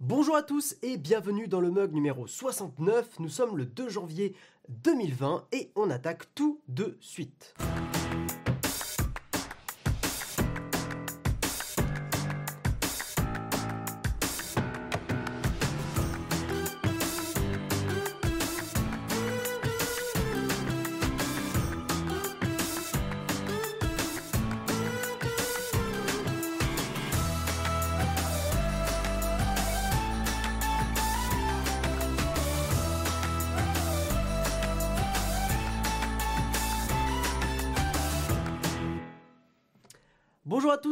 Bonjour à tous et bienvenue dans le mug numéro 69. Nous sommes le 2 janvier 2020 et on attaque tout de suite.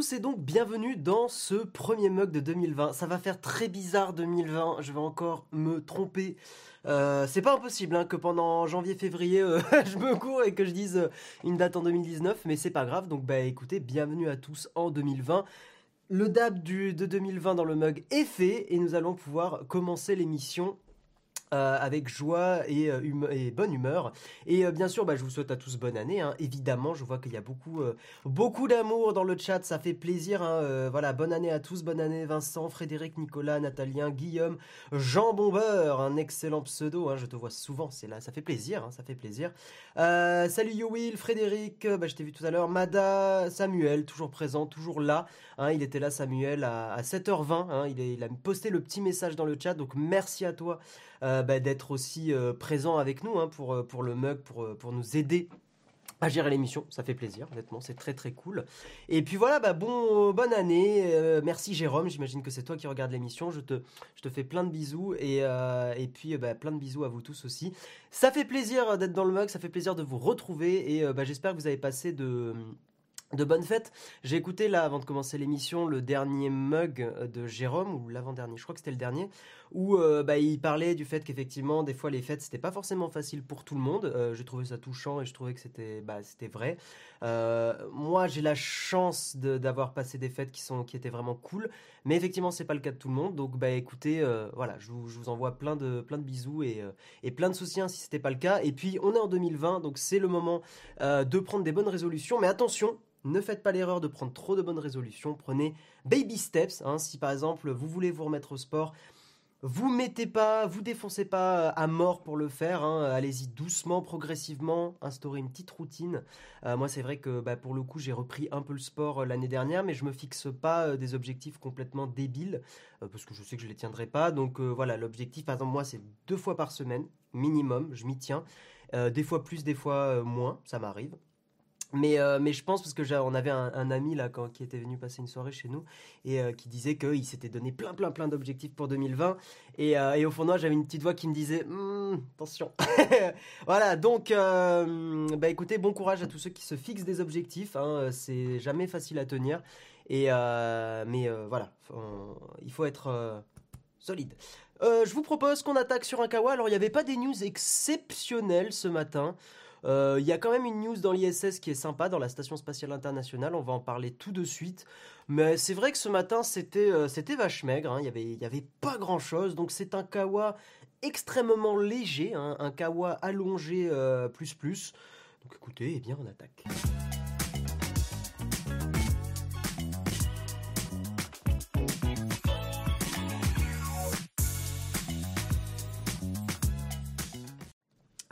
Tous et donc bienvenue dans ce premier mug de 2020. Ça va faire très bizarre 2020, je vais encore me tromper. Euh, c'est pas impossible hein, que pendant janvier-février euh, je me cours et que je dise euh, une date en 2019, mais c'est pas grave. Donc bah écoutez, bienvenue à tous en 2020. Le DAB du, de 2020 dans le mug est fait et nous allons pouvoir commencer l'émission euh, avec joie et, euh, et, bonne humeur. Et euh, bien sûr, bah, je vous souhaite à tous bonne année. Hein. Évidemment, je vois qu'il y a beaucoup, beaucoup d'amour dans le chat, ça fait plaisir. Hein. voilà, bonne année à tous, bonne année Vincent, Frédéric, Nicolas, Natalien, Guillaume, Jean Bombeur, un excellent pseudo. Hein. je te vois souvent, c'est là, ça fait plaisir, ça fait plaisir. salut Will, Frédéric, bah, je t'ai vu tout à l'heure. Mada, Samuel, toujours présent, toujours là. Il était là, Samuel, à, à 7h20. il, a posté le petit message dans le chat, donc merci à toi. Bah, d'être aussi euh, présent avec nous hein, pour, euh, pour le mug, pour, pour nous aider à gérer l'émission, ça fait plaisir, honnêtement, c'est très très cool. Et puis voilà, bah bon, bonne année, merci Jérôme, j'imagine que c'est toi qui regardes l'émission, je te, je te fais plein de bisous et, et puis bah, plein de bisous à vous tous aussi. Ça fait plaisir d'être dans le mug, ça fait plaisir de vous retrouver et bah, j'espère que vous avez passé de de bonnes fêtes. J'ai écouté là avant de commencer l'émission le dernier mug euh, de Jérôme ou l'avant-dernier, je crois que c'était le dernier, où euh, bah, il parlait du fait qu'effectivement des fois les fêtes c'était pas forcément facile pour tout le monde. Euh, j'ai trouvé ça touchant et je trouvais que c'était bah, vrai. moi j'ai la chance d'avoir passé des fêtes qui sont qui étaient vraiment cool, mais effectivement c'est pas le cas de tout le monde. Donc bah écoutez, voilà, je vous, je vous, envoie plein de plein de bisous et, et plein de soutiens si c'était pas le cas. Et puis on est en 2020, donc c'est le moment de prendre des bonnes résolutions, mais attention ne faites pas l'erreur de prendre trop de bonnes résolutions. Prenez baby steps. Hein. si par exemple vous voulez vous remettre au sport, vous mettez pas, vous défoncez pas à mort pour le faire. Hein. Allez-y doucement, progressivement, instaurez une petite routine. Euh, moi, c'est vrai que bah, pour le coup, j'ai repris un peu le sport euh, l'année dernière, mais je me fixe pas euh, des objectifs complètement débiles parce que je sais que je les tiendrai pas. Donc voilà, l'objectif, par exemple, moi, c'est deux fois par semaine minimum. Je m'y tiens. des fois plus, des fois moins, ça m'arrive. Mais, euh, mais je pense parce que on avait un, ami là qui était venu passer une soirée chez nous et euh, qui disait qu'il s'était donné plein plein plein d'objectifs pour 2020 et, euh, et, au fond de moi j'avais une petite voix qui me disait hm, attention. Voilà donc bah écoutez bon courage à tous ceux qui se fixent des objectifs hein, c'est jamais facile à tenir. Et mais voilà il faut être solide. Je vous propose qu'on attaque sur un kawa. Alors il n'y avait pas des news exceptionnelles ce matin euh, il y a quand même une news dans l'ISS qui est sympa, dans la Station Spatiale Internationale, on va en parler tout de suite. Mais c'est vrai que ce matin, c'était euh, vache maigre, hein. il n'y avait, y avait pas grand-chose, donc c'est un kawa extrêmement léger, hein. un kawa allongé euh, plus plus. Donc écoutez, eh bien on attaque.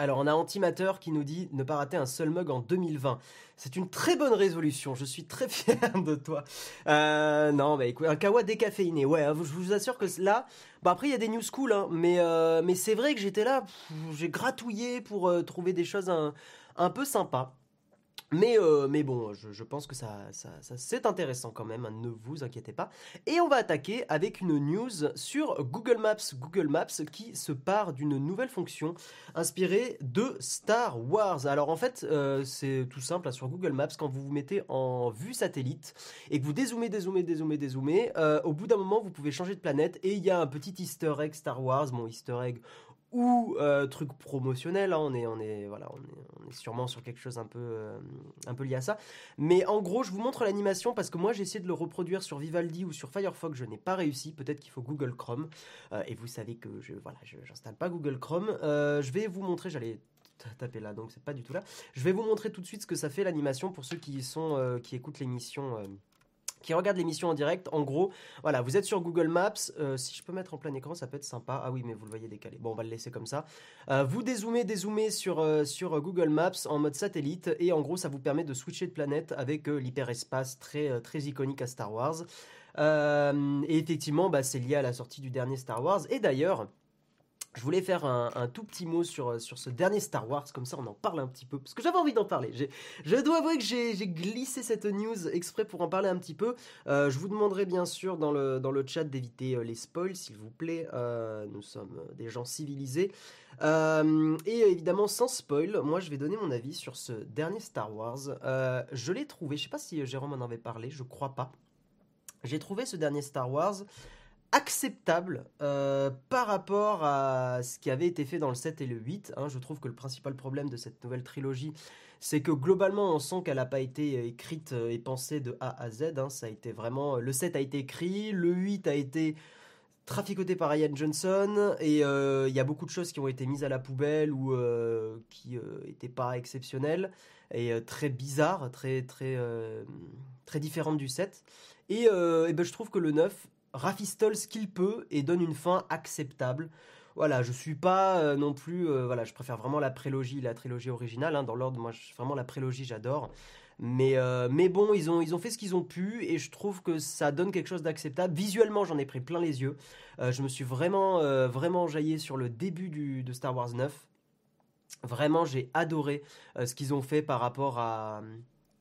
Alors on a Antimateur qui nous dit ne pas rater un seul mug en 2020. C'est une très bonne résolution, je suis très fier de toi. Euh, non, bah écoute, un kawa décaféiné, ouais, je vous assure que là, bah après il y a des news cool, hein, mais, euh, mais c'est vrai que j'étais là, j'ai gratouillé pour euh, trouver des choses un, un peu sympas. Mais, euh, mais bon, je, pense que ça, c'est intéressant quand même, hein, ne vous inquiétez pas. Et on va attaquer avec une news sur Google Maps. Google Maps qui se part d'une nouvelle fonction inspirée de Star Wars. Alors en fait, euh, c'est tout simple, hein, sur Google Maps, quand vous vous mettez en vue satellite et que vous dézoomez, dézoomez, dézoomez, dézoomez, euh, au bout d'un moment, vous pouvez changer de planète et il y a un petit easter egg Star Wars. Bon, easter egg ou euh, truc promotionnel. Hein, on est, on est, voilà, on est, sûrement sur quelque chose un peu, euh, un peu lié à ça. Mais en gros, je vous montre l'animation parce que moi, j'ai essayé de le reproduire sur Vivaldi ou sur Firefox. Je n'ai pas réussi. Peut-être qu'il faut Google Chrome. Euh, et vous savez que je, voilà, j'installe pas Google Chrome. je vais vous montrer. J'allais taper là, donc c'est pas du tout là. Je vais vous montrer tout de suite ce que ça fait l'animation pour ceux qui sont, qui écoutent l'émission qui regardent l'émission en direct, en gros, voilà, vous êtes sur Google Maps. euh, si je peux mettre en plein écran, ça peut être sympa. Ah oui, mais vous le voyez décalé. Bon, on va le laisser comme ça. Euh, vous dézoomez, dézoomez sur, euh, Google Maps en mode satellite. Et en gros, ça vous permet de switcher de planète avec l'hyperespace très, très iconique à Star Wars. Et effectivement, bah, c'est lié à la sortie du dernier Star Wars. Et d'ailleurs, je voulais faire un, tout petit mot sur, sur ce dernier Star Wars, comme ça on en parle un petit peu, parce que j'avais envie d'en parler. Je dois avouer que j'ai glissé cette news exprès pour en parler un petit peu. Euh, je vous demanderai bien sûr dans le, dans le chat d'éviter euh, les spoils, s'il vous plaît. Euh, nous sommes euh, des gens civilisés. Euh, et évidemment, sans spoil, moi je vais donner mon avis sur ce dernier Star Wars. Euh, je l'ai trouvé, je sais pas si euh, Jérôme en avait parlé, je crois pas. J'ai trouvé ce dernier Star Wars acceptable euh, par rapport à ce qui avait été fait dans le 7 et le 8. hein. Je trouve que le principal problème de cette nouvelle trilogie, c'est que globalement, on sent qu'elle n'a pas été écrite euh, et pensée de A à Z. hein. Ça a été vraiment. Le 7 a été écrit, le 8 a été traficoté par Ryan Johnson, et euh, il y a beaucoup de choses qui ont été mises à la poubelle ou euh, qui n'étaient pas exceptionnelles et euh, très bizarres, très, très, euh, très différentes du 7. Et, euh, et ben, je trouve que le 9 rafistole ce qu'il peut et donne une fin acceptable. Voilà, je suis pas euh, non plus. euh, voilà, je préfère vraiment la prélogie, la trilogie originale. hein, dans l'ordre, moi, vraiment la prélogie, j'adore. Mais, euh, mais bon, ils ont, ils ont fait ce qu'ils ont pu et je trouve que ça donne quelque chose d'acceptable. Visuellement, j'en ai pris plein les yeux. Je me suis vraiment, vraiment jaillé sur le début du, de Star Wars 9. Vraiment, j'ai adoré ce qu'ils ont fait par rapport à,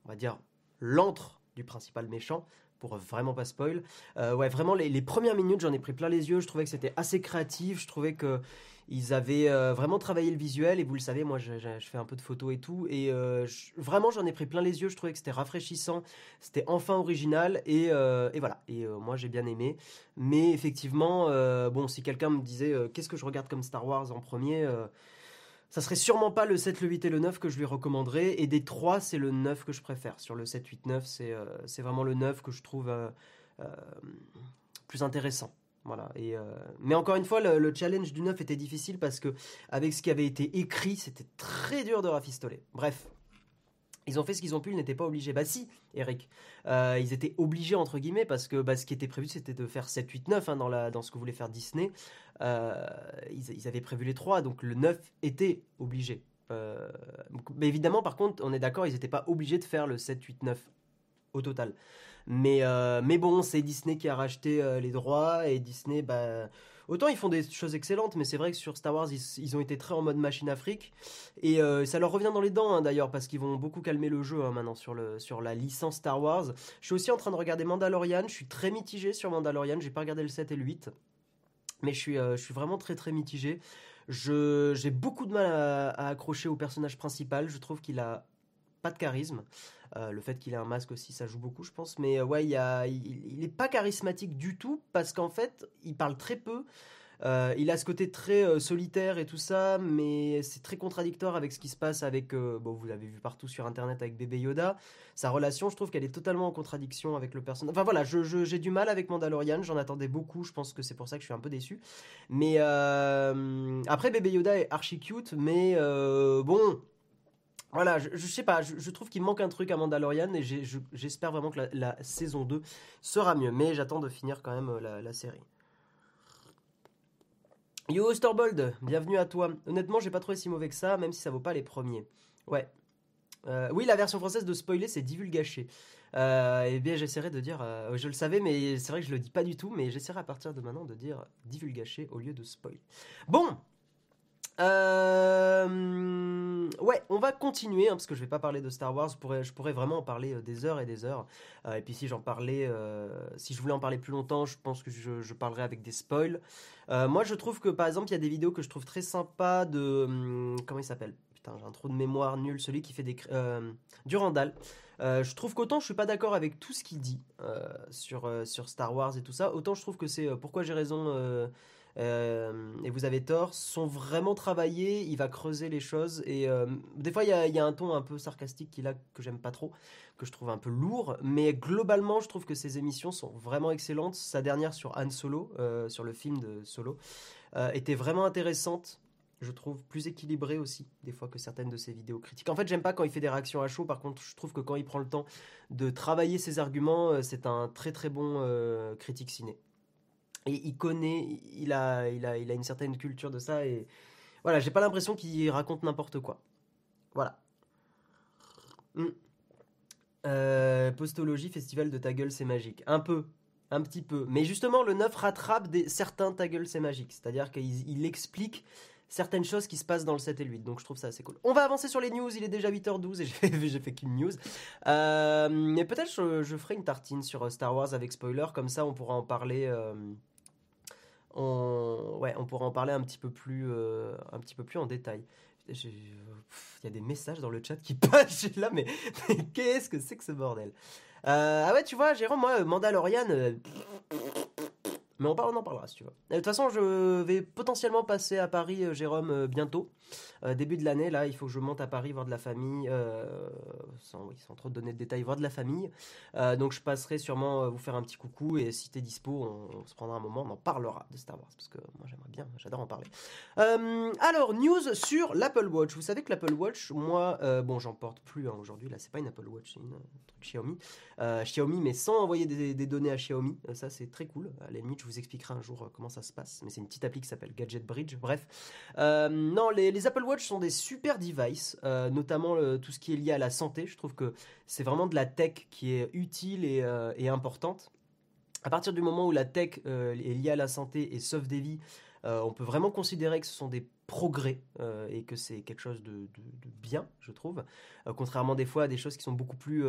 on va dire, l'antre du principal méchant, pour vraiment pas spoil. Euh, ouais, vraiment, les, premières minutes, j'en ai pris plein les yeux. Je trouvais que c'était assez créatif. Je trouvais que ils avaient euh, vraiment travaillé le visuel. Et vous le savez, moi, je, fais un peu de photos et tout. Et euh, vraiment, j'en ai pris plein les yeux. Je trouvais que c'était rafraîchissant. C'était enfin original. Et, et voilà. Et moi, j'ai bien aimé. Mais effectivement, bon, si quelqu'un me disait qu'est-ce que je regarde comme Star Wars en premier ça serait sûrement pas le 7, le 8 et le 9 que je lui recommanderais. Et des 3, c'est le 9 que je préfère. Sur le 7, 8, 9, c'est vraiment le 9 que je trouve euh, euh, plus intéressant. Euh, mais encore une fois, le, le challenge du 9 était difficile parce que, avec ce qui avait été écrit, c'était très dur de rafistoler. Bref. Ils ont fait ce qu'ils ont pu, ils n'étaient pas obligés. Bah si, Eric. Euh, ils étaient obligés, entre guillemets, parce que bah, ce qui était prévu, c'était de faire 7, 8, 9 hein, dans, la, dans ce que voulait faire Disney. Euh, ils, avaient prévu les 3, donc le 9 était obligé. Euh, mais évidemment, par contre, on est d'accord, ils n'étaient pas obligés de faire le 7, 8, 9 au total. Mais, mais bon, c'est Disney qui a racheté les droits et Disney, bah, autant ils font des choses excellentes, mais c'est vrai que sur Star Wars, ils, ont été très en mode machine Afrique. Et euh, ça leur revient dans les dents hein, d'ailleurs parce qu'ils vont beaucoup calmer le jeu hein, maintenant sur, la licence Star Wars. Je suis aussi en train de regarder Mandalorian, je suis très mitigé sur Mandalorian, j'ai pas regardé le 7 et le 8, mais je suis, euh, je suis vraiment très très mitigé. J'ai beaucoup de mal à accrocher au personnage principal, je trouve qu'il a pas de charisme. Euh, le fait qu'il ait un masque aussi, ça joue beaucoup, je pense. Mais euh, ouais, il, y a, il, il est pas charismatique du tout parce qu'en fait, il parle très peu. Euh, il a ce côté très solitaire et tout ça, mais c'est très contradictoire avec ce qui se passe avec. bon, vous l'avez vu partout sur internet avec bébé Yoda. Sa relation, je trouve qu'elle est totalement en contradiction avec le personnage. Enfin voilà, j'ai du mal avec Mandalorian, j'en attendais beaucoup, je pense que c'est pour ça que je suis un peu déçu. Mais après, bébé Yoda est archi cute, mais bon. Voilà, je, sais pas, je, trouve qu'il manque un truc à Mandalorian et j'espère vraiment que la, saison 2 sera mieux, mais j'attends de finir quand même euh, la, série. Yo Storbold, bienvenue à toi. Honnêtement, j'ai pas trouvé si mauvais que ça, même si ça vaut pas les premiers. Ouais. Euh, oui, la version française de spoiler, c'est divulgaché. Euh, et bien, j'essaierai de dire, euh, je le savais, mais c'est vrai que je le dis pas du tout, mais j'essaierai à partir de maintenant de dire divulgaché au lieu de spoil. Bon, euh, ouais, on va continuer hein, parce que je vais pas parler de Star Wars. Je pourrais, je pourrais vraiment en parler euh, des heures et des heures. Euh, et puis si j'en parlais, euh, si je voulais en parler plus longtemps, je pense que je, je parlerai avec des spoils. Moi, je trouve que par exemple, il y a des vidéos que je trouve très sympas de hum, comment il s'appelle? Putain, j'ai un trou de mémoire nul. Celui qui fait des Durandal. Je trouve qu'autant je suis pas d'accord avec tout ce qu'il dit sur, sur Star Wars et tout ça, autant je trouve que c'est pourquoi j'ai raison euh, et vous avez tort, sont vraiment travaillés, il va creuser les choses et euh, des fois il y a, un ton un peu sarcastique qu'il a que j'aime pas trop, que je trouve un peu lourd, mais globalement je trouve que ces émissions sont vraiment excellentes. Sa dernière sur Han Solo, euh, sur le film de Solo, était vraiment intéressante. je trouve, plus équilibré aussi, des fois, que certaines de ses vidéos critiques. En fait, j'aime pas quand il fait des réactions à chaud, par contre, je trouve que quand il prend le temps de travailler ses arguments, c'est un très très bon critique ciné. Il connaît, il a, il, a, il a une certaine culture de ça, et voilà, j'ai pas l'impression qu'il raconte n'importe quoi. Voilà. Hmm. Euh, postologie, festival de ta gueule, c'est magique. Un peu, un petit peu. Mais justement, le 9 rattrape des, certains ta gueule, c'est magique. C'est-à-dire qu'il il explique certaines choses qui se passent dans le 7 et le 8. Donc je trouve ça assez cool. On va avancer sur les news. Il est déjà 8h12 et j'ai fait, qu'une news. Euh, mais peut-être je, ferai une tartine sur euh, Star Wars avec spoiler. Comme ça, on pourra en parler. On, ouais, on pourra en parler un petit peu plus, un petit peu plus en détail. Il y a des messages dans le chat qui passent là, mais, qu'est-ce que c'est que ce bordel? Ah ouais, tu vois, Jérôme, moi, Mandalorian, mais on, en parlera si tu veux. De toute façon, je vais potentiellement passer à Paris, euh, Jérôme, euh, bientôt. Euh, début de l'année, là, il faut que je monte à Paris voir de la famille, sans, trop donner de détails, voir de la famille. donc je passerai sûrement vous faire un petit coucou et si t'es dispo, on, se prendra un moment, on en parlera de Star Wars parce que moi j'aimerais bien, j'adore en parler. alors, news sur l'Apple Watch. Vous savez que l'Apple Watch, moi, bon, j'en porte plus hein, aujourd'hui. Là, c'est pas une Apple Watch, c'est une truc Xiaomi. Xiaomi, mais sans envoyer des, données à Xiaomi. ça, c'est très cool. À je vous expliquerai un jour comment ça se passe. Mais c'est une petite appli qui s'appelle Gadget Bridge. Bref, non, les, Apple Watch sont des super devices, euh, notamment tout ce qui est lié à la santé. Je trouve que c'est vraiment de la tech qui est utile et, euh, importante. À partir du moment où la tech euh, est liée à la santé et sauve des vies, on peut vraiment considérer que ce sont des progrès et que c'est quelque chose de, bien, je trouve. contrairement des fois à des choses qui sont beaucoup plus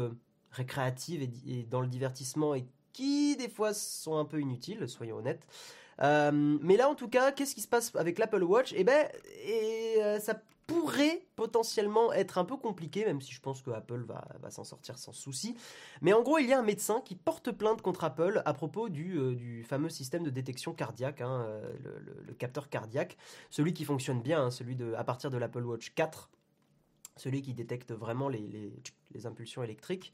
récréatives et, dans le divertissement et qui des fois sont un peu inutiles, soyons honnêtes. Euh, mais là, en tout cas, qu'est-ce qui se passe avec l'Apple Watch? Eh ben, et, euh, ça pourrait potentiellement être un peu compliqué, même si je pense que Apple va, s'en sortir sans souci. Mais en gros, il y a un médecin qui porte plainte contre Apple à propos du, euh, fameux système de détection cardiaque, hein, le, capteur cardiaque, celui qui fonctionne bien, hein, celui à partir de l'Apple Watch 4 celui qui détecte vraiment les, impulsions électriques.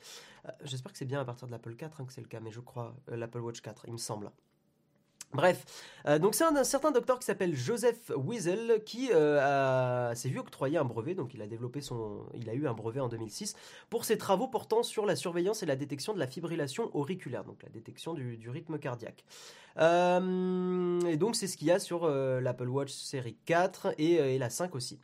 J'espère que c'est bien à partir de l'Apple 4 hein, que c'est le cas, mais je crois l'Apple Watch 4, il me semble. Bref, euh, donc c'est un, certain docteur qui s'appelle Joseph Wiesel qui euh, s'est vu octroyer un brevet, donc il a développé son, il a eu un brevet en 2006 pour ses travaux portant sur la surveillance et la détection de la fibrillation auriculaire, donc la détection du, rythme cardiaque. Euh, et donc c'est ce qu'il y a sur l'Apple Watch série 4 et, la 5 aussi.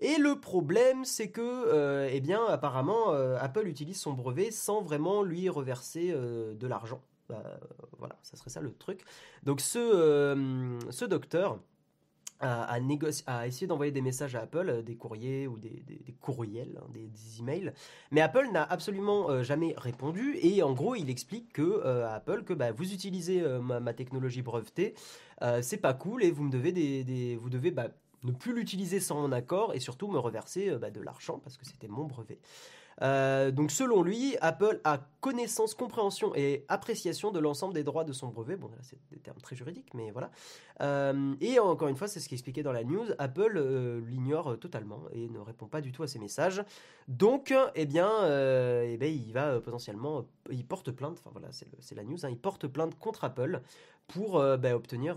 Et le problème, c'est que, eh bien, apparemment, Apple utilise son brevet sans vraiment lui reverser de l'argent. Bah, voilà, ça serait ça le truc. Donc ce, euh, ce docteur a, essayé d'envoyer des messages à Apple, euh, des courriers ou des, courriels, hein, des, emails, mais Apple n'a absolument euh, jamais répondu et en gros il explique que à Apple que bah, vous utilisez ma, technologie brevetée, c'est pas cool et vous me devez des, vous devez bah, ne plus l'utiliser sans mon accord et surtout me reverser de l'argent parce que c'était mon brevet. Euh, donc selon lui, Apple a connaissance, compréhension et appréciation de l'ensemble des droits de son brevet. Bon, là c'est des termes très juridiques, mais voilà. Euh, et encore une fois, c'est ce qui est expliqué dans la news, Apple euh, l'ignore totalement et ne répond pas du tout à ses messages. Donc, eh bien, eh bien il va potentiellement, il porte plainte, enfin voilà, c'est la news, hein, il porte plainte contre Apple pour bah, obtenir,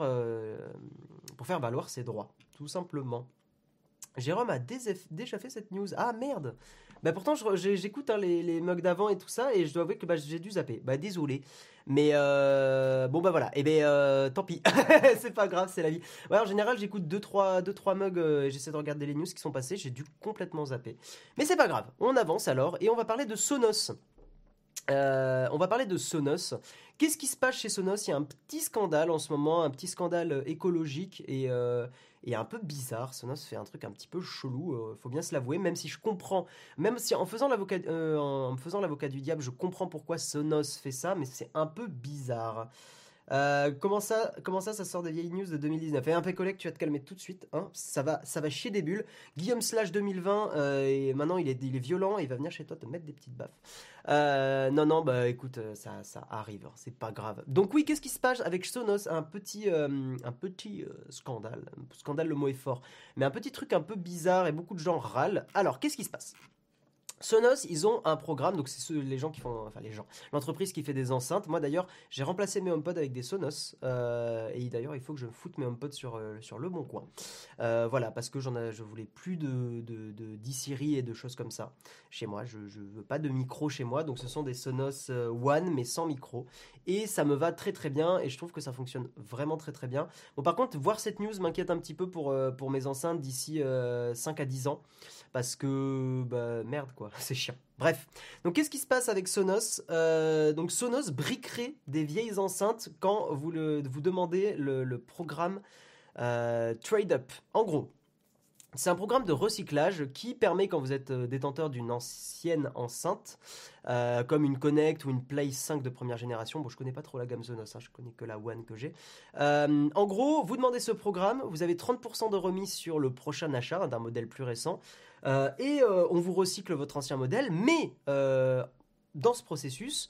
pour faire valoir ses droits, tout simplement. Jérôme a déjà fait cette news. Ah merde bah pourtant, j'écoute hein, les, les mugs d'avant et tout ça, et je dois avouer que bah, j'ai dû zapper. Bah désolé. Mais euh, bon bah voilà, et eh ben euh, tant pis, c'est pas grave, c'est la vie. Ouais, en général j'écoute 2-3 deux, trois, mugs euh, et j'essaie de regarder les news qui sont passés, j'ai dû complètement zapper. Mais c'est pas grave, on avance alors et on va parler de Sonos. On va parler de Sonos. Qu'est-ce qui se passe chez Sonos? Il y a un petit scandale en ce moment, un petit scandale écologique et, et un peu bizarre. Sonos fait un truc un petit peu chelou, euh, faut bien se l'avouer, même si je comprends, même si en faisant l'avocat euh, en faisant l'avocat du diable, je comprends pourquoi Sonos fait ça, mais c'est un peu bizarre. Euh, comment ça, comment ça, ça sort des vieilles news de 2019 Et un peu collègue, tu vas te calmer tout de suite. Hein ça va, ça va chier des bulles. Guillaume slash 2020, euh, et maintenant il est, il est violent, il va venir chez toi te mettre des petites baffes. Euh, non, non, bah écoute, ça, ça arrive, hein, c'est pas grave. Donc oui, qu'est-ce qui se passe avec Sonos? Un petit, un petit scandale. Scandale, le mot est fort, mais un petit truc un peu bizarre et beaucoup de gens râlent. Alors, qu'est-ce qui se passe? Sonos, ils ont un programme, donc c'est les gens qui font, enfin les gens, l'entreprise qui fait des enceintes. Moi d'ailleurs, j'ai remplacé mes HomePod avec des Sonos, euh, et d'ailleurs il faut que je foute mes HomePod sur euh, sur le bon coin. Euh, voilà, parce que j'en je voulais plus de de, et de choses comme ça chez moi. Je je veux pas de micro chez moi, donc ce sont des Sonos One mais sans micro, et ça me va très très bien, et je trouve que ça fonctionne vraiment très très bien. Bon par contre, voir cette news m'inquiète un petit peu pour pour mes enceintes d'ici 5 à 10 ans parce que bah merde quoi, c'est chiant. Bref, donc qu'est-ce qui se passe avec Sonos euh, Donc Sonos briquerait des vieilles enceintes quand vous, vous demandez le, programme euh, Trade Up. En gros, c'est un programme de recyclage qui permet, quand vous êtes euh, détenteur d'une ancienne enceinte, euh, comme une Connect ou une Play 5 de première génération, bon, je connais pas trop la gamme Sonos, hein, je connais que la One que j'ai. Euh, en gros, vous demandez ce programme, vous avez 30% de remise sur le prochain achat d'un modèle plus récent, et on vous recycle votre ancien modèle, mais dans ce processus,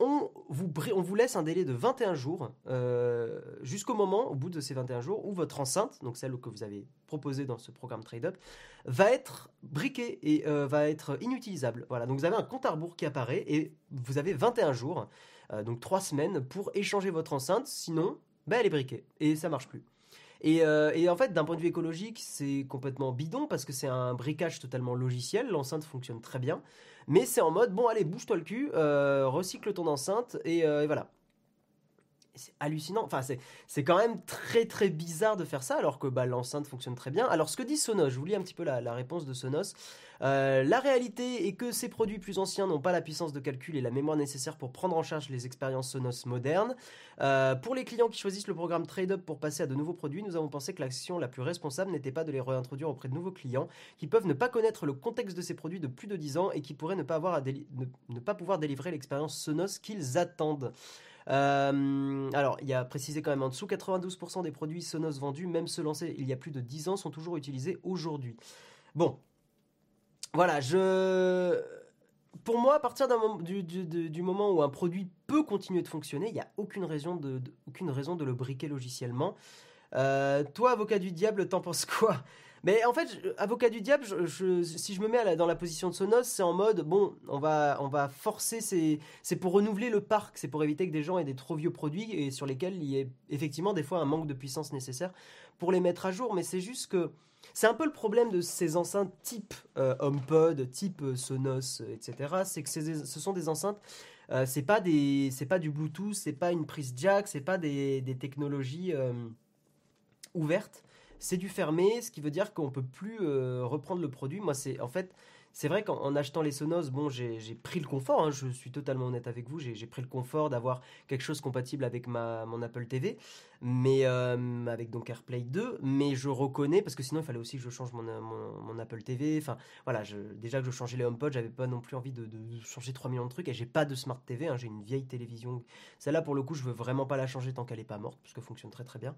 on vous, laisse un délai de 21 jours euh, jusqu'au moment, au bout de ces 21 jours, où votre enceinte, donc celle que vous avez proposée dans ce programme Trade-up, va être briquée et euh, va être inutilisable. Voilà, donc vous avez un compte à rebours qui apparaît et vous avez 21 jours, euh, donc 3 semaines, pour échanger votre enceinte, sinon, ben, elle est briquée et ça marche plus. Et, et, en fait, d'un point de vue écologique, c'est complètement bidon parce que c'est un briquage totalement logiciel. L'enceinte fonctionne très bien. Mais c'est en mode, bon, allez, bouge-toi le cul, euh, recycle ton enceinte, et, euh, voilà. C'est hallucinant. Enfin, c'est quand même très très bizarre de faire ça alors que bah, l'enceinte fonctionne très bien. Alors, ce que dit Sonos, je vous lis un petit peu la, réponse de Sonos. Euh, la réalité est que ces produits plus anciens n'ont pas la puissance de calcul et la mémoire nécessaire pour prendre en charge les expériences Sonos modernes. Euh, pour les clients qui choisissent le programme Trade-up pour passer à de nouveaux produits, nous avons pensé que l'action la plus responsable n'était pas de les réintroduire auprès de nouveaux clients qui peuvent ne pas connaître le contexte de ces produits de plus de 10 ans et qui pourraient ne pas, avoir ne, pas pouvoir délivrer l'expérience Sonos qu'ils attendent. Euh, alors, il y a précisé quand même en dessous, 92% des produits Sonos vendus, même ceux lancés il y a plus de 10 ans, sont toujours utilisés aujourd'hui. Bon, voilà, je. Pour moi, à partir du, moment où un produit peut continuer de fonctionner, il n'y a aucune raison de, aucune raison de le briquer logiciellement. Euh, toi, avocat du diable, t'en penses quoi? Mais en fait, avocat du diable, si je me mets dans la position de Sonos, c'est en mode bon, on va, forcer, c'est pour renouveler le parc, c'est pour éviter que des gens aient des trop vieux produits et sur lesquels il y ait effectivement des fois un manque de puissance nécessaire pour les mettre à jour. Mais c'est juste que c'est un peu le problème de ces enceintes type euh, HomePod, type euh, Sonos, euh, etc. C'est que ce sont des enceintes, c'est pas des, c'est pas du Bluetooth, c'est pas une prise jack, c'est pas des, des technologies ouvertes. C'est du fermé, ce qui veut dire qu'on peut plus reprendre le produit. Moi, c'est en fait, c'est vrai qu'en achetant les Sonos, bon, j'ai pris le confort, hein, je suis totalement honnête avec vous, j'ai pris le confort d'avoir quelque chose compatible avec ma, mon Apple TV, mais euh, avec donc AirPlay 2, mais je reconnais, parce que sinon il fallait aussi que je change mon, mon, Apple TV, enfin voilà, déjà que je changeais les HomePod, j'avais pas non plus envie de, changer 3 millions de trucs, et j'ai pas de Smart TV, hein, j'ai une vieille télévision, celle-là pour le coup je veux vraiment pas la changer tant qu'elle est pas morte, parce qu'elle fonctionne très très bien.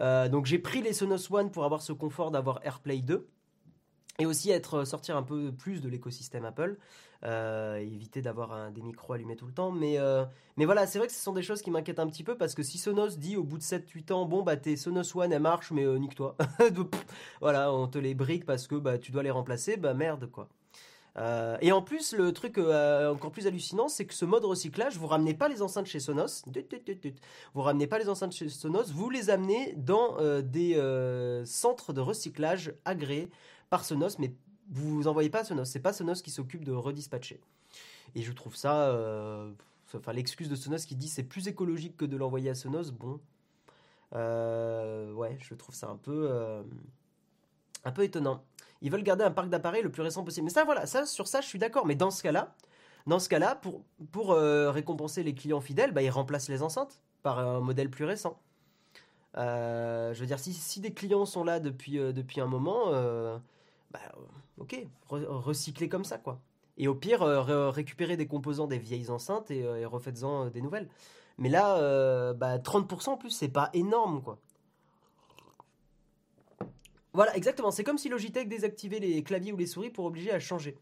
Euh, donc j'ai pris les Sonos One pour avoir ce confort d'avoir AirPlay 2, et aussi être euh, sortir un peu plus de l'écosystème Apple, euh, éviter d'avoir des micros allumés tout le temps. Mais, euh, mais voilà, c'est vrai que ce sont des choses qui m'inquiètent un petit peu parce que si Sonos dit au bout de 7-8 ans, bon bah tes Sonos One elles marchent, mais nique-toi. voilà, on te les brique parce que bah tu dois les remplacer, bah merde quoi. Et en plus, le truc encore plus hallucinant, c'est que ce mode recyclage, vous ramenez pas les enceintes chez Sonos, vous ramenez pas les enceintes chez Sonos, vous les amenez dans des centres de recyclage agréés par Sonos, mais vous envoyez pas à Sonos. C'est pas Sonos qui s'occupe de redispatcher. Et je trouve ça, euh, enfin l'excuse de Sonos qui dit c'est plus écologique que de l'envoyer à Sonos, bon, euh, ouais, je trouve ça un peu, euh, un peu étonnant. Ils veulent garder un parc d'appareils le plus récent possible. Mais ça, voilà, ça, sur ça, je suis d'accord. Mais dans ce cas-là, dans ce cas-là, pour, pour récompenser les clients fidèles, bah, ils remplacent les enceintes par un modèle plus récent. je veux dire, si, si des clients sont là depuis, depuis un moment, bah, euh, ok, recycler comme ça, quoi. Et au pire, euh, récupérer des composants des vieilles enceintes et, euh, refaites-en des nouvelles. Mais là, bah, 30% en plus, c'est pas énorme, quoi. Voilà, exactement. C'est comme si Logitech désactivait les claviers ou les souris pour obliger à changer.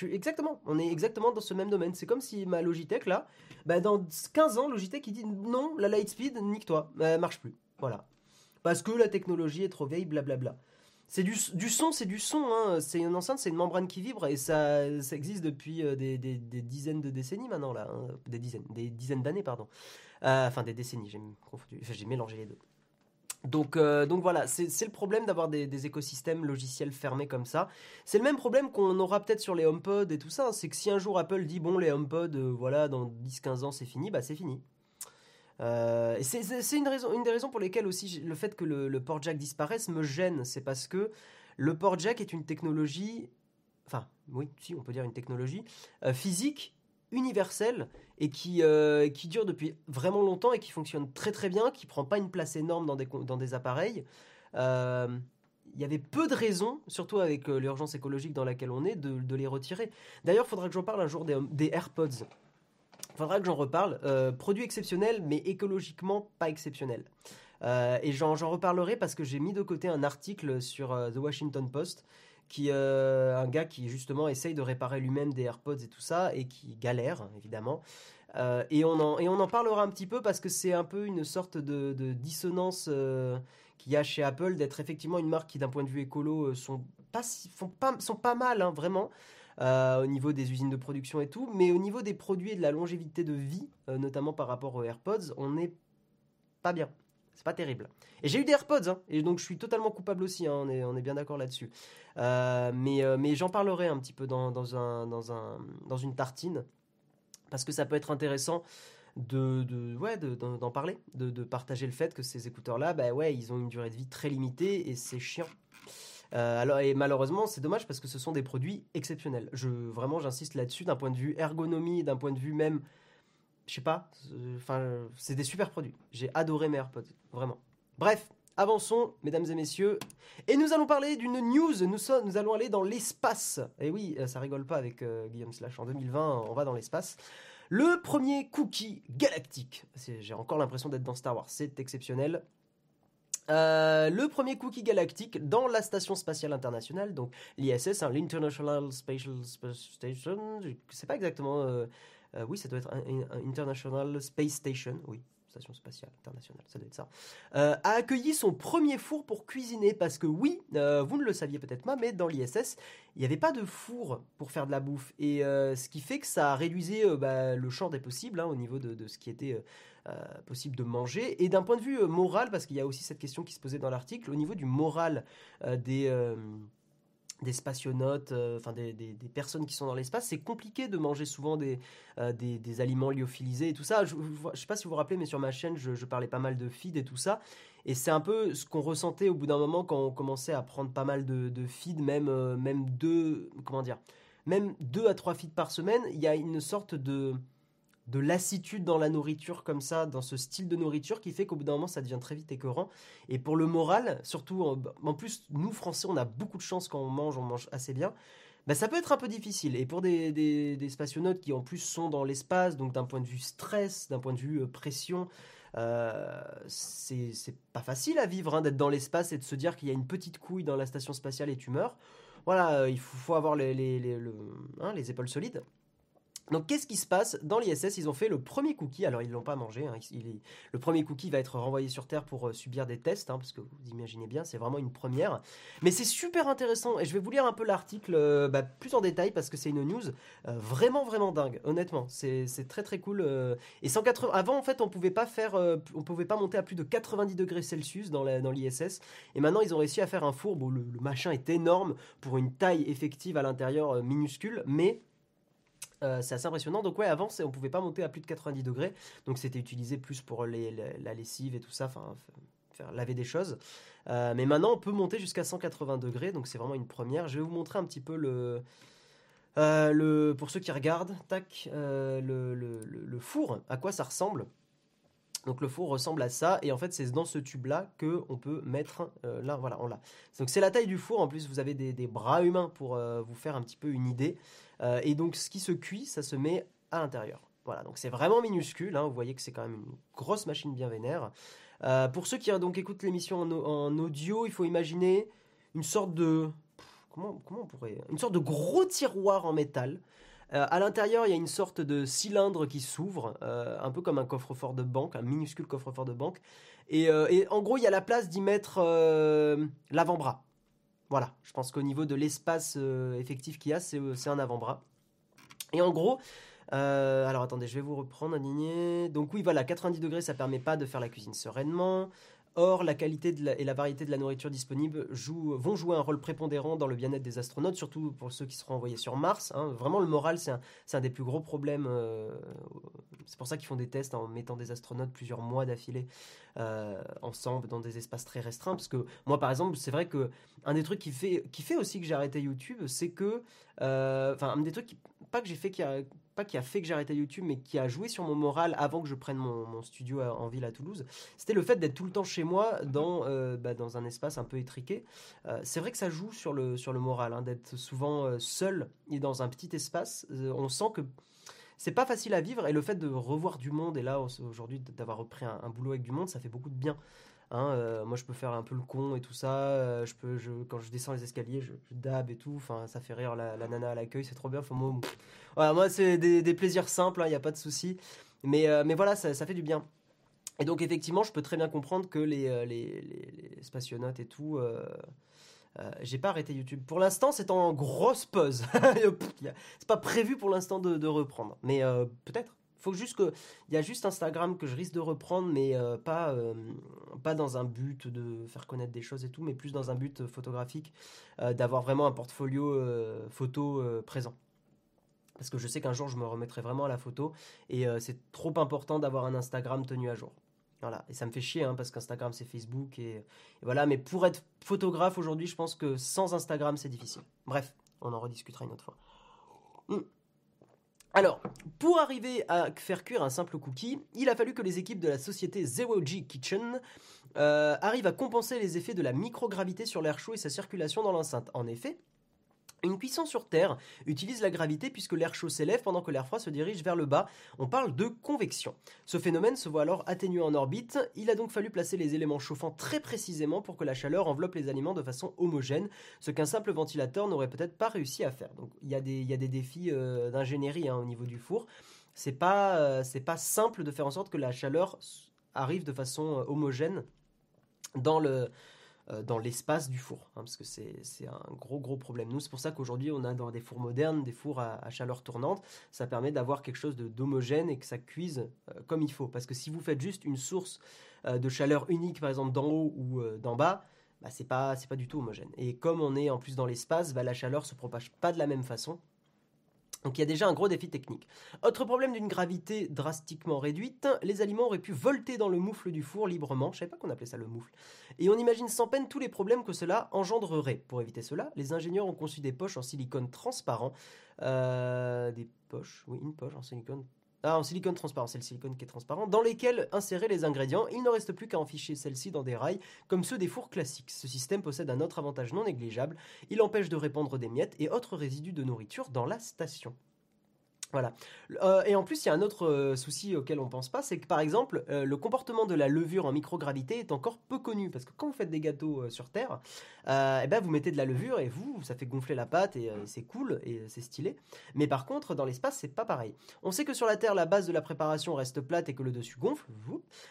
Exactement, on est exactement dans ce même domaine. C'est comme si ma Logitech, là, bah, dans 15 ans, Logitech, il dit non, la Lightspeed, nique-toi, elle marche plus. Voilà. Parce que la technologie est trop vieille, blablabla. C'est du, son, c'est du son. Hein. C'est une enceinte, c'est une membrane qui vibre et ça, ça existe depuis euh, des, dizaines de décennies maintenant là, hein. des dizaines, des dizaines d'années pardon. Euh, enfin des décennies, j'ai mélangé les deux. Donc, euh, donc voilà, c'est le problème d'avoir des, écosystèmes logiciels fermés comme ça. C'est le même problème qu'on aura peut-être sur les HomePod et tout ça. C'est que si un jour Apple dit bon les HomePod, voilà, dans 10-15 ans c'est fini, bah c'est fini. Euh, c'est une, raison, une des raisons pour lesquelles aussi le fait que le, port jack disparaisse me gêne. C'est parce que le port jack est une technologie, enfin oui, si on peut dire une technologie euh, physique universelle et qui, euh, qui dure depuis vraiment longtemps et qui fonctionne très très bien, qui prend pas une place énorme dans des, dans des appareils. il y avait peu de raisons, surtout avec l'urgence écologique dans laquelle on est, de, les retirer. D'ailleurs, il faudra que j'en parle un jour des, AirPods faudra que j'en reparle. Euh, produit exceptionnel, mais écologiquement pas exceptionnel. Euh, et j'en reparlerai parce que j'ai mis de côté un article sur euh, The Washington Post, qui un gars qui justement essaye de réparer lui-même des AirPods et tout ça, et qui galère évidemment. et, on en, et on en parlera un petit peu parce que c'est un peu une sorte de, dissonance qu'il y a chez Apple d'être effectivement une marque qui d'un point de vue écolo sont pas, font pas, sont pas mal, hein, vraiment. Euh, au niveau des usines de production et tout, mais au niveau des produits et de la longévité de vie, euh, notamment par rapport aux AirPods, on n'est pas bien. C'est pas terrible. Et j'ai eu des AirPods, hein, et donc je suis totalement coupable aussi, hein, on, est, bien d'accord là-dessus. Euh, mais mais j'en parlerai un petit peu dans, dans, un, dans, un, dans une tartine, parce que ça peut être intéressant de, d'en parler de, partager le fait que ces écouteurs là bah ils ont une durée de vie très limitée et c'est chiant euh, et malheureusement, c'est dommage parce que ce sont des produits exceptionnels. Vraiment, j'insiste là-dessus d'un point de vue ergonomie, d'un point de vue même, je sais pas, euh, enfin, c'est des super produits. J'ai adoré mes AirPods, vraiment. Bref, avançons, mesdames et messieurs, et nous allons parler d'une news. Nous, nous allons aller dans l'espace. Et oui, euh, ça rigole pas avec Guillaume Slash. En 2020, on va dans l'espace. Le premier cookie galactique. J'ai encore l'impression d'être dans Star Wars. C'est exceptionnel. Euh, le premier cookie galactique dans la station spatiale internationale, donc l'ISS, hein, l'International Spatial Station, je sais pas exactement, euh, euh, oui, ça doit être un, International Space Station, oui, station spatiale internationale, ça doit être ça, a accueilli son premier four pour cuisiner parce que oui, vous ne le saviez peut-être pas, mais dans l'ISS, il n'y avait pas de four pour faire de la bouffe. Et ce qui fait que ça a réduit bah, le champ des possibles hein, au niveau de, ce qui était euh, possible de manger. Et d'un point de vue euh, moral, parce qu'il y a aussi cette question qui se posait dans l'article, au niveau du moral euh, des des spationautes, enfin des, des, personnes qui sont dans l'espace, c'est compliqué de manger souvent des, des, des, aliments lyophilisés et tout ça. Je ne sais pas si vous vous rappelez, mais sur ma chaîne, je, parlais pas mal de feed et tout ça. Et c'est un peu ce qu'on ressentait au bout d'un moment quand on commençait à prendre pas mal de, feed, même, même deux, comment dire, même deux à trois feeds par semaine. Il y a une sorte de de lassitude dans la nourriture comme ça, dans ce style de nourriture qui fait qu'au bout d'un moment ça devient très vite écœurant. Et pour le moral, surtout en, plus nous Français on a beaucoup de chance quand on mange, on mange assez bien. Bah, ça peut être un peu difficile. Et pour des, des, spationautes qui en plus sont dans l'espace, donc d'un point de vue stress, d'un point de vue euh, pression, euh, c'est pas facile à vivre hein, d'être dans l'espace et de se dire qu'il y a une petite couille dans la station spatiale et tu meurs. Voilà, euh, il faut, avoir les, les, hein, les épaules solides. Donc qu'est-ce qui se passe Dans l'ISS, ils ont fait le premier cookie, alors ils l'ont pas mangé, hein. le premier cookie va être renvoyé sur Terre pour euh, subir des tests, hein, parce que vous imaginez bien, c'est vraiment une première. Mais c'est super intéressant, et je vais vous lire un peu l'article euh, bah, plus en détail, parce que c'est une news euh, vraiment vraiment dingue, honnêtement, c'est très très cool. et 180, avant en fait on pouvait pas faire, on pouvait pas monter à plus de 90 degrés Celsius dans l'ISS, et maintenant ils ont réussi à faire un four, bon le machin est énorme pour une taille effective à l'intérieur minuscule, mais euh, c'est assez impressionnant. Donc ouais, avant, on pouvait pas monter à plus de 90 degrés. Donc c'était utilisé plus pour la lessive et tout ça, enfin faire laver des choses. Euh, mais maintenant, on peut monter jusqu'à 180 degrés. Donc c'est vraiment une première. Je vais vous montrer un petit peu le... Euh, le pour ceux qui regardent, tac, le, le, four, à quoi ça ressemble. Donc le four ressemble à ça et en fait c'est dans ce tube là que on peut mettre là voilà on l'a. Donc c'est la taille du four en plus vous avez des bras humains pour vous faire un petit peu une idée. Euh, et donc ce qui se cuit, ça se met à l'intérieur. Voilà, donc c'est vraiment minuscule. Hein. vous voyez que c'est quand même une grosse machine bien vénère. Euh, pour ceux qui donc écoutent l'émission en, audio, il faut imaginer une sorte de comment, on pourrait une sorte de gros tiroir en métal. Euh, à l'intérieur, il y a une sorte de cylindre qui s'ouvre, un peu comme un coffre-fort de banque, un minuscule coffre-fort de banque. Et, et, en gros, il y a la place d'y mettre l'avant-bras. Voilà, je pense qu'au niveau de l'espace effectif qu'il y a, c'est un avant-bras. Et en gros, alors attendez, je vais vous reprendre, aligné. Donc oui, voilà, 90 degrés, ça permet pas de faire la cuisine sereinement. Or, la qualité et la variété de la nourriture disponible vont jouer un rôle prépondérant dans le bien-être des astronautes, surtout pour ceux qui seront envoyés sur Mars. Hein. Vraiment, le moral, c'est un, des plus gros problèmes. Euh, c'est pour ça qu'ils font des tests en mettant des astronautes plusieurs mois d'affilée euh, ensemble dans des espaces très restreints. Parce que moi, par exemple, c'est vrai que un des trucs qui fait, qui fait aussi que j'ai arrêté YouTube, c'est que, euh, enfin, un des trucs qui, pas que j'ai fait qui a, pas qui a fait que j'ai arrêté YouTube, mais qui a joué sur mon moral avant que je prenne mon, studio en ville à Toulouse, c'était le fait d'être tout le temps chez moi dans, euh, bah, dans un espace un peu étriqué. c'est vrai que ça joue sur le, sur le moral, hein, d'être souvent seul et dans un petit espace. on sent que c'est pas facile à vivre et le fait de revoir du monde et là aujourd'hui d'avoir repris un, boulot avec du monde, ça fait beaucoup de bien. Hein, euh, moi, je peux faire un peu le con et tout ça. Euh, je peux, quand je descends les escaliers, je, dab et tout. Enfin, ça fait rire la, nana à l'accueil, c'est trop bien. Enfin, moi, voilà, moi, c'est des, plaisirs simples, il hein, n'y a pas de souci. Mais, euh, voilà, ça, fait du bien. Et donc, effectivement, je peux très bien comprendre que les, les, et tout j'ai pas arrêté YouTube. Pour l'instant, c'est en grosse pause. c'est pas prévu pour l'instant de, reprendre. Mais peut-être. Faut juste que il y a juste Instagram que je risque de reprendre, mais euh, pas pas dans un but de faire connaître des choses et tout, mais plus dans un but photographique, d'avoir vraiment un portfolio photo présent. Parce que je sais qu'un jour je me remettrai vraiment à la photo et c'est trop important d'avoir un Instagram tenu à jour. Voilà, et ça me fait chier hein, parce qu'Instagram c'est Facebook et, voilà. Mais pour être photographe aujourd'hui, je pense que sans Instagram c'est difficile. Bref, on en rediscutera une autre fois. Hmm. Alors, pour arriver à faire cuire un simple cookie, il a fallu que les équipes de la société Zero G Kitchen euh, arrivent à compenser les effets de la microgravité sur l'air chaud et sa circulation dans l'enceinte. En effet, une cuisson sur Terre utilise la gravité puisque l'air chaud s'élève pendant que l'air froid se dirige vers le bas. On parle de convection. Ce phénomène se voit alors atténué en orbite. Il a donc fallu placer les éléments chauffants très précisément pour que la chaleur enveloppe les aliments de façon homogène, ce qu'un simple ventilateur n'aurait peut-être pas réussi à faire. Donc il y a des, défis euh, d'ingénierie hein, au niveau du four. C'est pas, euh, pas simple de faire en sorte que la chaleur arrive de façon euh, homogène dans le, dans l'espace du four, hein, parce que c'est un gros gros problème. Nous, c'est pour ça qu'aujourd'hui, on a dans des fours modernes des fours à, chaleur tournante. Ça permet d'avoir quelque chose d'homogène et que ça cuise euh, comme il faut. Parce que si vous faites juste une source euh, de chaleur unique, par exemple d'en haut ou d'en bas, bah, c'est pas pas du tout homogène. Et comme on est en plus dans l'espace, bah, la chaleur se propage pas de la même façon. Donc il y a déjà un gros défi technique. Autre problème d'une gravité drastiquement réduite, les aliments auraient pu volter dans le moufle du four librement, je savais pas qu'on appelait ça le moufle, et on imagine sans peine tous les problèmes que cela engendrerait. Pour éviter cela, les ingénieurs ont conçu des poches en silicone transparent, euh, des poches, oui une poche en silicone ah, en silicone transparent, c'est le silicone qui est transparent, dans lesquels insérer les ingrédients. Il ne reste plus qu'à enficher celles-ci dans des rails, comme ceux des fours classiques. Ce système possède un autre avantage non négligeable, il empêche de répandre des miettes et autres résidus de nourriture dans la station. Voilà. Euh, et en plus, il y a un autre euh, souci auquel on pense pas, c'est que par exemple, euh, le comportement de la levure en microgravité est encore peu connu. Parce que quand vous faites des gâteaux sur Terre, eh ben, vous mettez de la levure et vous, ça fait gonfler la pâte et c'est cool et c'est stylé. Mais par contre, dans l'espace, c'est pas pareil. On sait que sur la Terre, la base de la préparation reste plate et que le dessus gonfle,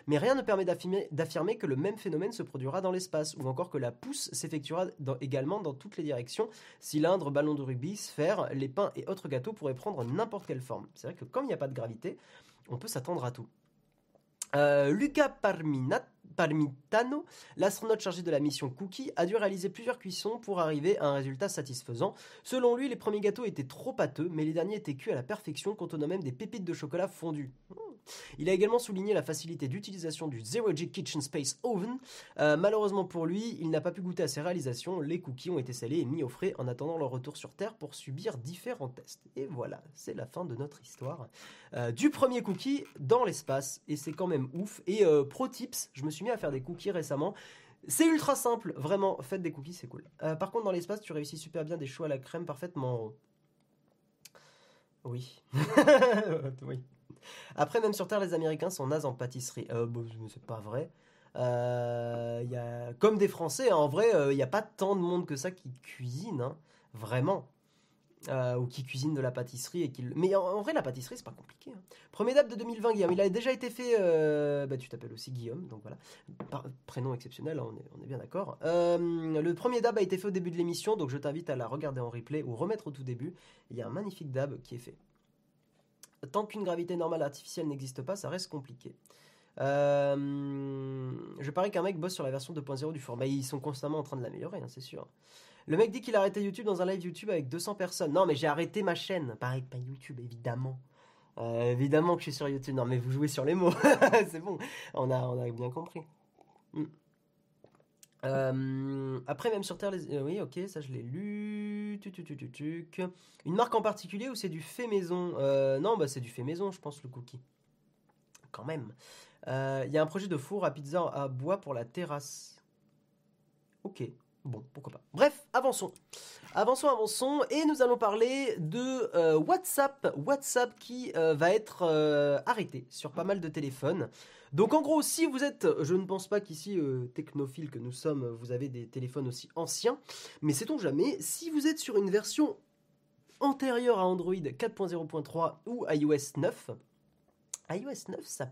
mais rien ne permet d'affirmer que le même phénomène se produira dans l'espace, ou encore que la pousse s'effectuera également dans toutes les directions. Cylindres, ballons de rugby, sphères, les pains et autres gâteaux pourraient prendre n'importe forme. C'est vrai que comme il n'y a pas de gravité, on peut s'attendre à tout. Euh, Luca Parmitano, l'astronaute chargé de la mission Cookie, a dû réaliser plusieurs cuissons pour arriver à un résultat satisfaisant. Selon lui, les premiers gâteaux étaient trop pâteux, mais les derniers étaient cuits à la perfection, contenant même des pépites de chocolat fondu. Il a également souligné la facilité d'utilisation du Zero G Kitchen Space Oven. Euh, malheureusement pour lui, il n'a pas pu goûter à ses réalisations. Les cookies ont été salés et mis au frais en attendant leur retour sur Terre pour subir différents tests. Et voilà, c'est la fin de notre histoire euh, du premier cookie dans l'espace. Et c'est quand même ouf. Et euh, pro tips, je me suis mis à faire des cookies récemment. C'est ultra simple, vraiment, faites des cookies, c'est cool. par contre, dans l'espace, tu réussis super bien des choux à la crème parfaitement. Oui. oui. Après, même sur Terre, les Américains sont nazes en pâtisserie. Euh, c'est pas vrai. Euh, y a, comme des Français, hein, en vrai, il euh, n'y a pas tant de monde que ça qui cuisine, hein, vraiment. Euh, ou qui cuisine de la pâtisserie et qui. Mais en, vrai, la pâtisserie, c'est pas compliqué. Hein. Premier dab de 2020, Guillaume. Il a déjà été fait. Euh, bah, tu t'appelles aussi Guillaume, donc voilà. prénom exceptionnel, hein, on, est, on, est, bien d'accord. Euh, le premier dab a été fait au début de l'émission, donc je t'invite à la regarder en replay ou remettre au tout début. Il y a un magnifique dab qui est fait. Tant qu'une gravité normale artificielle n'existe pas, ça reste compliqué. je parie qu'un mec bosse sur la version 2.0 du format. Ils sont constamment en train de l'améliorer, hein, c'est sûr. Le mec dit qu'il a YouTube dans un live YouTube avec 200 personnes. Non, mais j'ai arrêté ma chaîne. Pareil, pas YouTube, évidemment. Euh, évidemment que je suis sur YouTube. Non, mais vous jouez sur les mots. c'est bon. On a, on a bien compris. Hmm. Euh, après, même sur Terre, les... Euh, oui, ok, ça je l'ai lu. Une marque en particulier ou c'est du fait maison? Non, bah c'est du fait maison, je pense, le cookie. Quand même. Il y a un projet de four à pizza à bois pour la terrasse. Ok. Bon, pourquoi pas. Bref, avançons. Avançons, avançons. Et nous allons parler de euh, WhatsApp. WhatsApp qui euh, va être euh, arrêté sur pas mal de téléphones. Donc en gros, si vous êtes, je ne pense pas qu'ici, technophile que nous sommes, vous avez des téléphones aussi anciens. Mais sait-on jamais, si vous êtes sur une version antérieure à Android 4.0.3 ou iOS 9, iOS 9, ça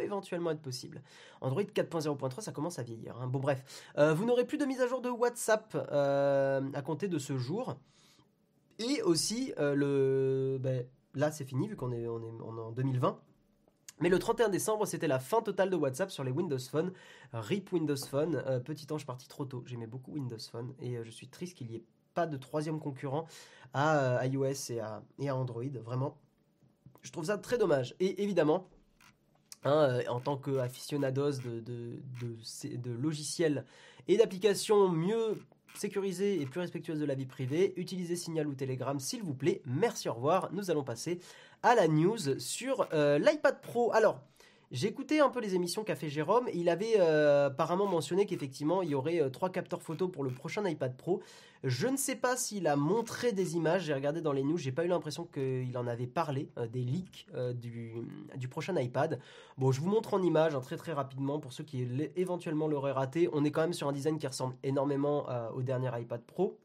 éventuellement être possible. Android 4.0.3, ça commence à vieillir. Hein. Bon bref, euh, vous n'aurez plus de mise à jour de WhatsApp euh, à compter de ce jour. Et aussi, euh, le, ben, là c'est fini vu qu'on est, on est, en 2020. Mais le 31 décembre, c'était la fin totale de WhatsApp sur les Windows Phone. RIP Windows Phone. petit ange parti trop tôt. J'aimais beaucoup Windows Phone et je suis triste qu'il n'y ait pas de troisième concurrent à iOS et à, et à Android. Vraiment, je trouve ça très dommage. Et évidemment, Hein, euh, en tant qu'aficionados de, logiciels et d'applications mieux sécurisées et plus respectueuses de la vie privée, utilisez Signal ou Telegram s'il vous plaît. Merci, au revoir. Nous allons passer à la news sur euh, l'iPad Pro. Alors, écouté un peu les émissions qu'a fait Jérôme. Il avait euh, apparemment mentionné qu'effectivement il y aurait euh, trois capteurs photo pour le prochain iPad Pro. Je ne sais pas s'il a montré des images. J'ai regardé dans les news, j'ai pas eu l'impression qu'il en avait parlé euh, des leaks du, prochain iPad. Bon, je vous montre en image hein, très très rapidement pour ceux qui éventuellement l'auraient raté. On est quand même sur un design qui ressemble énormément au dernier iPad Pro.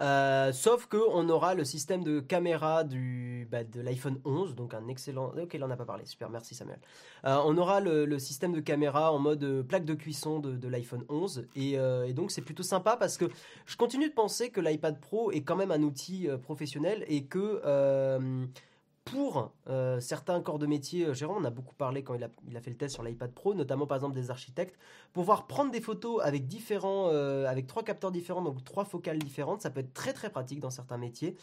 Euh, sauf que on aura le système de caméra du bah, de l'iPhone 11, donc un excellent. Ok, il en a pas parlé. Super, merci Samuel. Euh, on aura le, système de caméra en mode euh, plaque de cuisson de, l'iPhone 11 et, et donc c'est plutôt sympa parce que je continue de penser que l'iPad Pro est quand même un outil professionnel et que pour euh, certains corps de métier, euh, Jérôme en a beaucoup parlé quand il a, fait le test sur l'iPad Pro, notamment par exemple des architectes, pouvoir prendre des photos avec différents, euh, avec trois capteurs différents, donc trois focales différentes, ça peut être très très pratique dans certains métiers.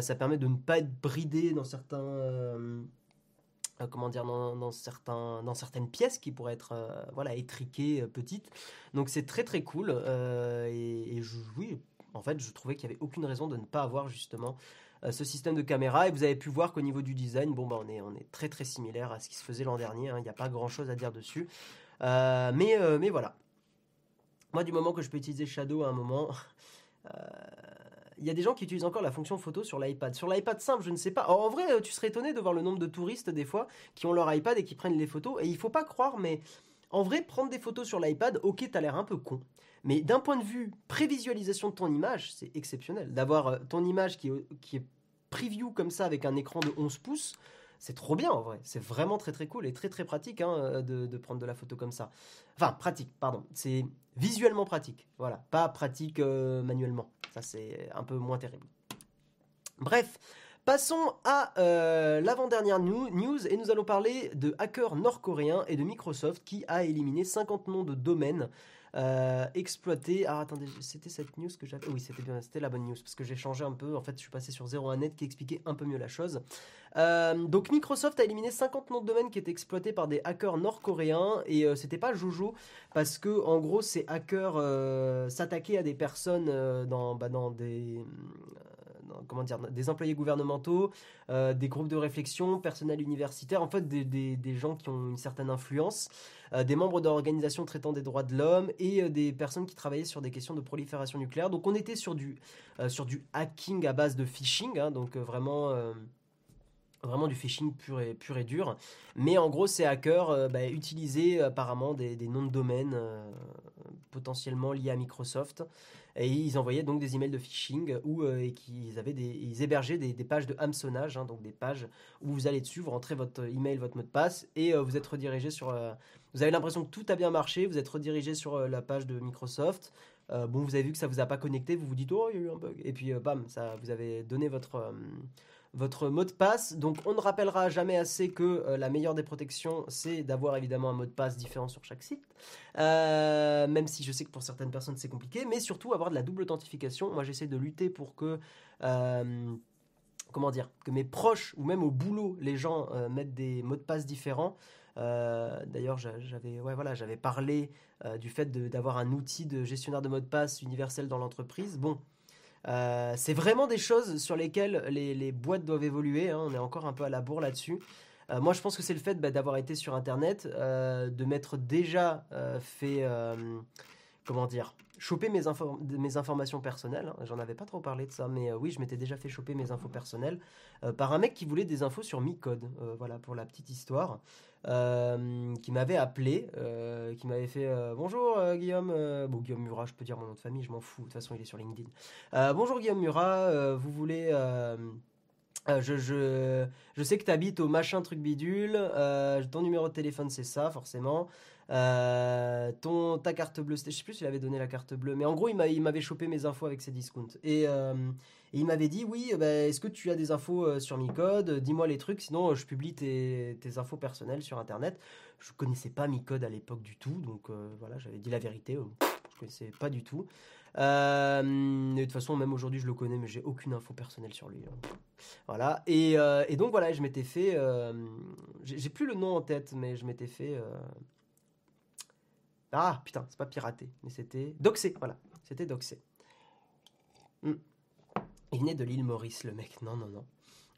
ça permet de ne pas être bridé dans certains, comment dire, dans, certains, dans certaines pièces qui pourraient être, voilà, étriquées, petites. Donc c'est très très cool. et, oui, en fait, je trouvais qu'il n'y avait aucune raison de ne pas avoir justement ce système de caméra et vous avez pu voir qu'au niveau du design, bon bah on est, on est très très similaire à ce qui se faisait l'an dernier, hein. il n'y a pas grand chose à dire dessus. Euh, mais, euh, mais voilà. Moi du moment que je peux utiliser Shadow à un moment, il y a des gens qui utilisent encore la fonction photo sur l'iPad. Sur l'iPad simple, je ne sais pas. en vrai, tu serais étonné de voir le nombre de touristes des fois qui ont leur iPad et qui prennent les photos. Et il faut pas croire, mais en vrai, prendre des photos sur l'iPad, ok, t'as l'air un peu con. Mais d'un point de vue prévisualisation de ton image, c'est exceptionnel. D'avoir euh, ton image qui est, qui est preview comme ça avec un écran de 11 pouces, c'est trop bien en vrai. C'est vraiment très très cool et très très pratique hein, euh, de, prendre de la photo comme ça. Enfin, pratique, pardon. C'est visuellement pratique. Voilà, pas pratique euh, manuellement. Ça, c'est un peu moins terrible. Bref, Passons à l'avant-dernière news et nous allons parler de hackers nord-coréens et de Microsoft qui a éliminé 50 noms de domaines euh, exploiter. Ah, attendez, c'était cette news que j'avais. Oui, c'était bien, c'était la bonne news parce que j'ai changé un peu. En fait, je suis passé sur 01net qui expliquait un peu mieux la chose. Euh, donc, Microsoft a éliminé 50 noms de domaine qui étaient exploités par des hackers nord-coréens et euh, c'était pas Jojo parce que en gros, ces hackers s'attaquaient à des personnes dans, bah, dans des des employés gouvernementaux, des groupes de réflexion, personnel universitaire, en fait des, gens qui ont une certaine influence. Euh, des membres d'organisations traitant des droits de l'homme et euh, des personnes qui travaillaient sur des questions de prolifération nucléaire. Donc on était sur du, euh, sur du hacking à base de phishing, hein, donc vraiment vraiment du phishing pur et, pur et dur. Mais en gros, ces hackers bah, utilisaient apparemment des, noms de domaine potentiellement liés à Microsoft. Et ils envoyaient donc des emails de phishing où et qu'ils avaient des, ils hébergeaient des, pages de hameçonnage, hein, donc des pages où vous allez dessus, vous rentrez votre email, votre mot de passe et vous êtes redirigé sur. vous avez l'impression que tout a bien marché, vous êtes redirigé sur la page de Microsoft. bon, vous avez vu que ça vous a pas connecté, vous vous dites oh il y a eu un bug et puis bam, ça vous avez donné votre votre mot de passe. Donc on ne rappellera jamais assez que euh, la meilleure des protections, c'est d'avoir évidemment un mot de passe différent sur chaque site. Euh, même si je sais que pour certaines personnes c'est compliqué, mais surtout avoir de la double authentification. Moi j'essaie de lutter pour que... Euh, comment dire Que mes proches ou même au boulot, les gens mettent des mots de passe différents. D'ailleurs, j'avais ouais, voilà, parlé du fait d'avoir un outil de gestionnaire de mots de passe universel dans l'entreprise. Bon, euh, c'est vraiment des choses sur lesquelles les, boîtes doivent évoluer. Hein. on est encore un peu à la bourre là-dessus. Euh, moi, je pense que c'est le fait bah, d'avoir été sur Internet, euh, de m'être déjà fait, comment dire, choper mes, informations personnelles. Hein. J'en avais pas trop parlé de ça, mais oui, je m'étais déjà fait choper mes infos personnelles par un mec qui voulait des infos sur Micode. voilà pour la petite histoire. Euh, qui m'avait appelé, euh, qui m'avait fait euh, bonjour Guillaume, bon Guillaume Murat, je peux dire mon nom de famille, je m'en fous, de toute façon il est sur LinkedIn. bonjour Guillaume Murat, vous voulez je, je, je, sais que tu habites au machin truc bidule, ton numéro de téléphone c'est ça forcément, ton, ta carte bleue, je sais plus s'il avait donné la carte bleue, mais en gros il m'avait chopé mes infos avec ses discounts. Et, et il m'avait dit oui, bah, est-ce que tu as des infos euh, sur Micode? Dis-moi les trucs, sinon euh, je publie tes, infos personnelles sur Internet. Je connaissais pas Micode à l'époque du tout, donc euh, voilà, j'avais dit la vérité, je connaissais pas du tout. de toute façon, même aujourd'hui, je le connais, mais j'ai aucune info personnelle sur lui. Hein. Voilà. Et, donc voilà, je m'étais fait. j'ai plus le nom en tête, mais je m'étais fait. Ah putain, c'est pas piraté, mais c'était doxé. Voilà, c'était doxé. Hmm. Il venait de l'île Maurice, le mec. Non, non, non.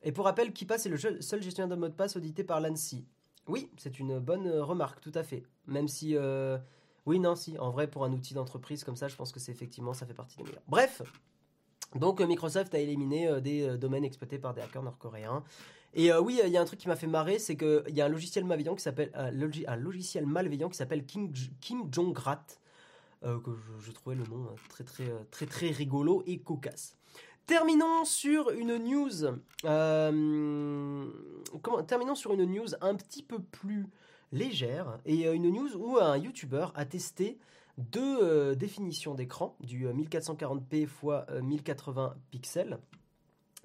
Et pour rappel, Kipa, est le seul gestionnaire de mot de passe audité par l'ANSI. Oui, c'est une bonne euh, remarque, tout à fait. Même si. Euh, oui, non, si. En vrai, pour un outil d'entreprise comme ça, je pense que c'est effectivement, ça fait partie des meilleurs. Bref. Donc, euh, Microsoft a éliminé des domaines exploités par des hackers nord-coréens. Et oui, il y a un truc qui m'a fait marrer, c'est qu'il y a un logiciel malveillant qui s'appelle un, logiciel malveillant qui s'appelle Kim, Kim Jong-rat, que je, trouvais le nom très très très très rigolo et cocasse. Terminons sur une news. Euh, terminons sur une news un petit peu plus légère et euh, une news où un YouTuber a testé deux euh, définitions d'écran du 1440p x 1080 pixels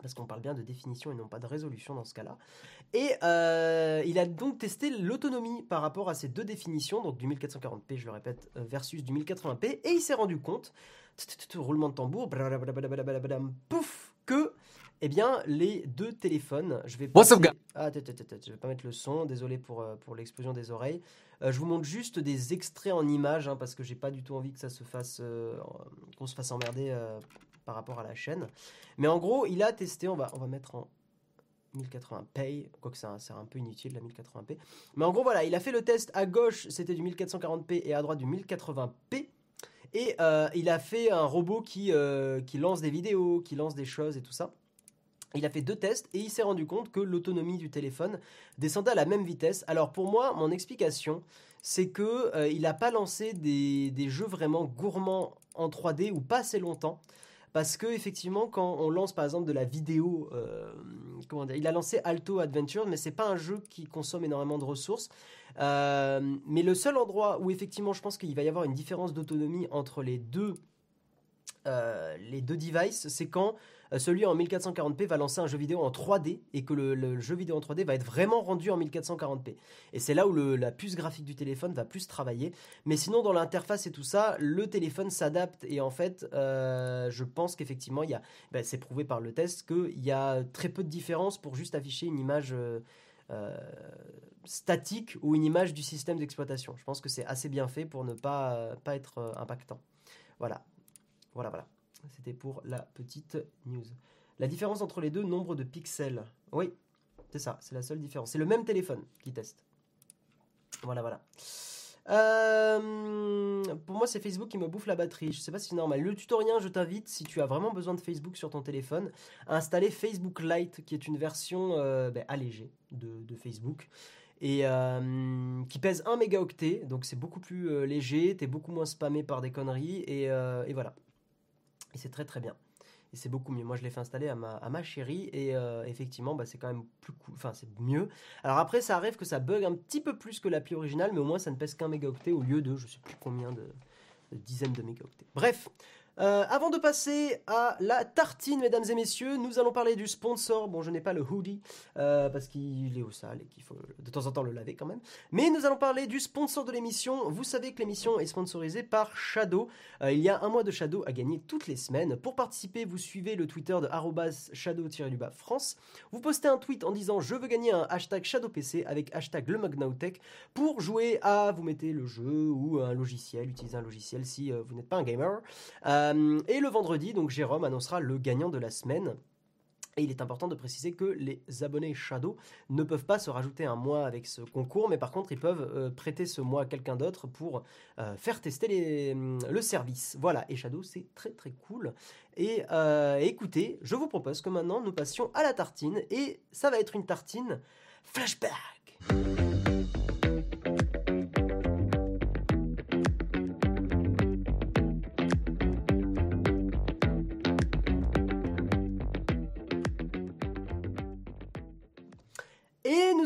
parce qu'on parle bien de définition et non pas de résolution dans ce cas-là. Et il a donc testé l'autonomie par rapport à ces deux définitions, donc du 1440p, je le répète, versus du 1080p, et il s'est rendu compte roulement de tambour, pouf, que, eh bien, les deux téléphones, je vais pas. Ah, je vais pas mettre le son, désolé pour, euh, pour l'explosion des oreilles. Euh, je vous montre juste des extraits en images, hein, parce que j'ai pas du tout envie que ça se fasse, euh, qu'on se fasse emmerder par rapport à la chaîne. Mais en gros, il a testé, on va, on va mettre en 1080p, quoique c'est un, peu inutile la 1080p. Mais en gros, voilà, il a fait le test à gauche, c'était du 1440p et à droite du 1080p. Et euh, il a fait un robot qui, euh, qui lance des vidéos, qui lance des choses et tout ça. Il a fait deux tests et il s'est rendu compte que l'autonomie du téléphone descendait à la même vitesse. Alors pour moi, mon explication, c'est que euh, il n'a pas lancé des, des, jeux vraiment gourmands en 3D ou pas assez longtemps. Parce que effectivement, quand on lance par exemple de la vidéo, euh, il a lancé Alto Adventure, mais c'est pas un jeu qui consomme énormément de ressources. Euh, mais le seul endroit où effectivement, je pense qu'il va y avoir une différence d'autonomie entre les deux, euh, les deux devices, c'est quand celui en 1440p va lancer un jeu vidéo en 3D et que le, jeu vidéo en 3D va être vraiment rendu en 1440p. Et c'est là où la puce graphique du téléphone va plus travailler. Mais sinon, dans l'interface et tout ça, le téléphone s'adapte et en fait, euh, je pense qu'effectivement, il y a, ben, c'est prouvé par le test qu'il y a très peu de différence pour juste afficher une image. Euh, statique ou une image du système d'exploitation. Je pense que c'est assez bien fait pour ne pas, pas être impactant. Voilà. Voilà, voilà. C'était pour la petite news. La différence entre les deux, nombre de pixels. Oui, c'est ça, c'est la seule différence. C'est le même téléphone qui teste. Voilà, voilà. Euh, pour moi, c'est Facebook qui me bouffe la batterie. Je sais pas si c'est normal. Le tutoriel, je t'invite, si tu as vraiment besoin de Facebook sur ton téléphone, à installer Facebook Lite, qui est une version euh, ben, allégée de, Facebook. et qui pèse 1 mégaoctet, donc c'est beaucoup plus léger, t'es beaucoup moins spammé par des conneries, et voilà. C'est très très bien et c'est beaucoup mieux. Moi, je l'ai fait installer à ma, à ma chérie et euh, effectivement, bah, c'est quand même plus cool. Enfin, c'est mieux. Alors après, ça arrive que ça bug un petit peu plus que l'appli originale, mais au moins ça ne pèse qu'un mégaoctet au lieu de je sais plus combien de, de dizaines de mégaoctets. Bref, euh, avant de passer à la tartine, mesdames et messieurs, nous allons parler du sponsor. Bon, je n'ai pas le hoodie euh, parce qu'il est au sale et qu'il faut de temps en temps le laver quand même. Mais nous allons parler du sponsor de l'émission. Vous savez que l'émission est sponsorisée par Shadow. Euh, il y a un mois de Shadow à gagner toutes les semaines. Pour participer, vous suivez le Twitter de shadow-du-bas France. Vous postez un tweet en disant je veux gagner un hashtag ShadowPC avec hashtag le pour jouer à vous mettez le jeu ou un logiciel, utilisez un logiciel si vous n'êtes pas un gamer. Et le vendredi, donc Jérôme annoncera le gagnant de la semaine. Et il est important de préciser que les abonnés Shadow ne peuvent pas se rajouter un mois avec ce concours, mais par contre ils peuvent euh, prêter ce mois à quelqu'un d'autre pour euh, faire tester le service. Voilà, et Shadow c'est très très cool. Et écoutez, je vous propose que maintenant nous passions à la tartine, et ça va être une tartine flashback.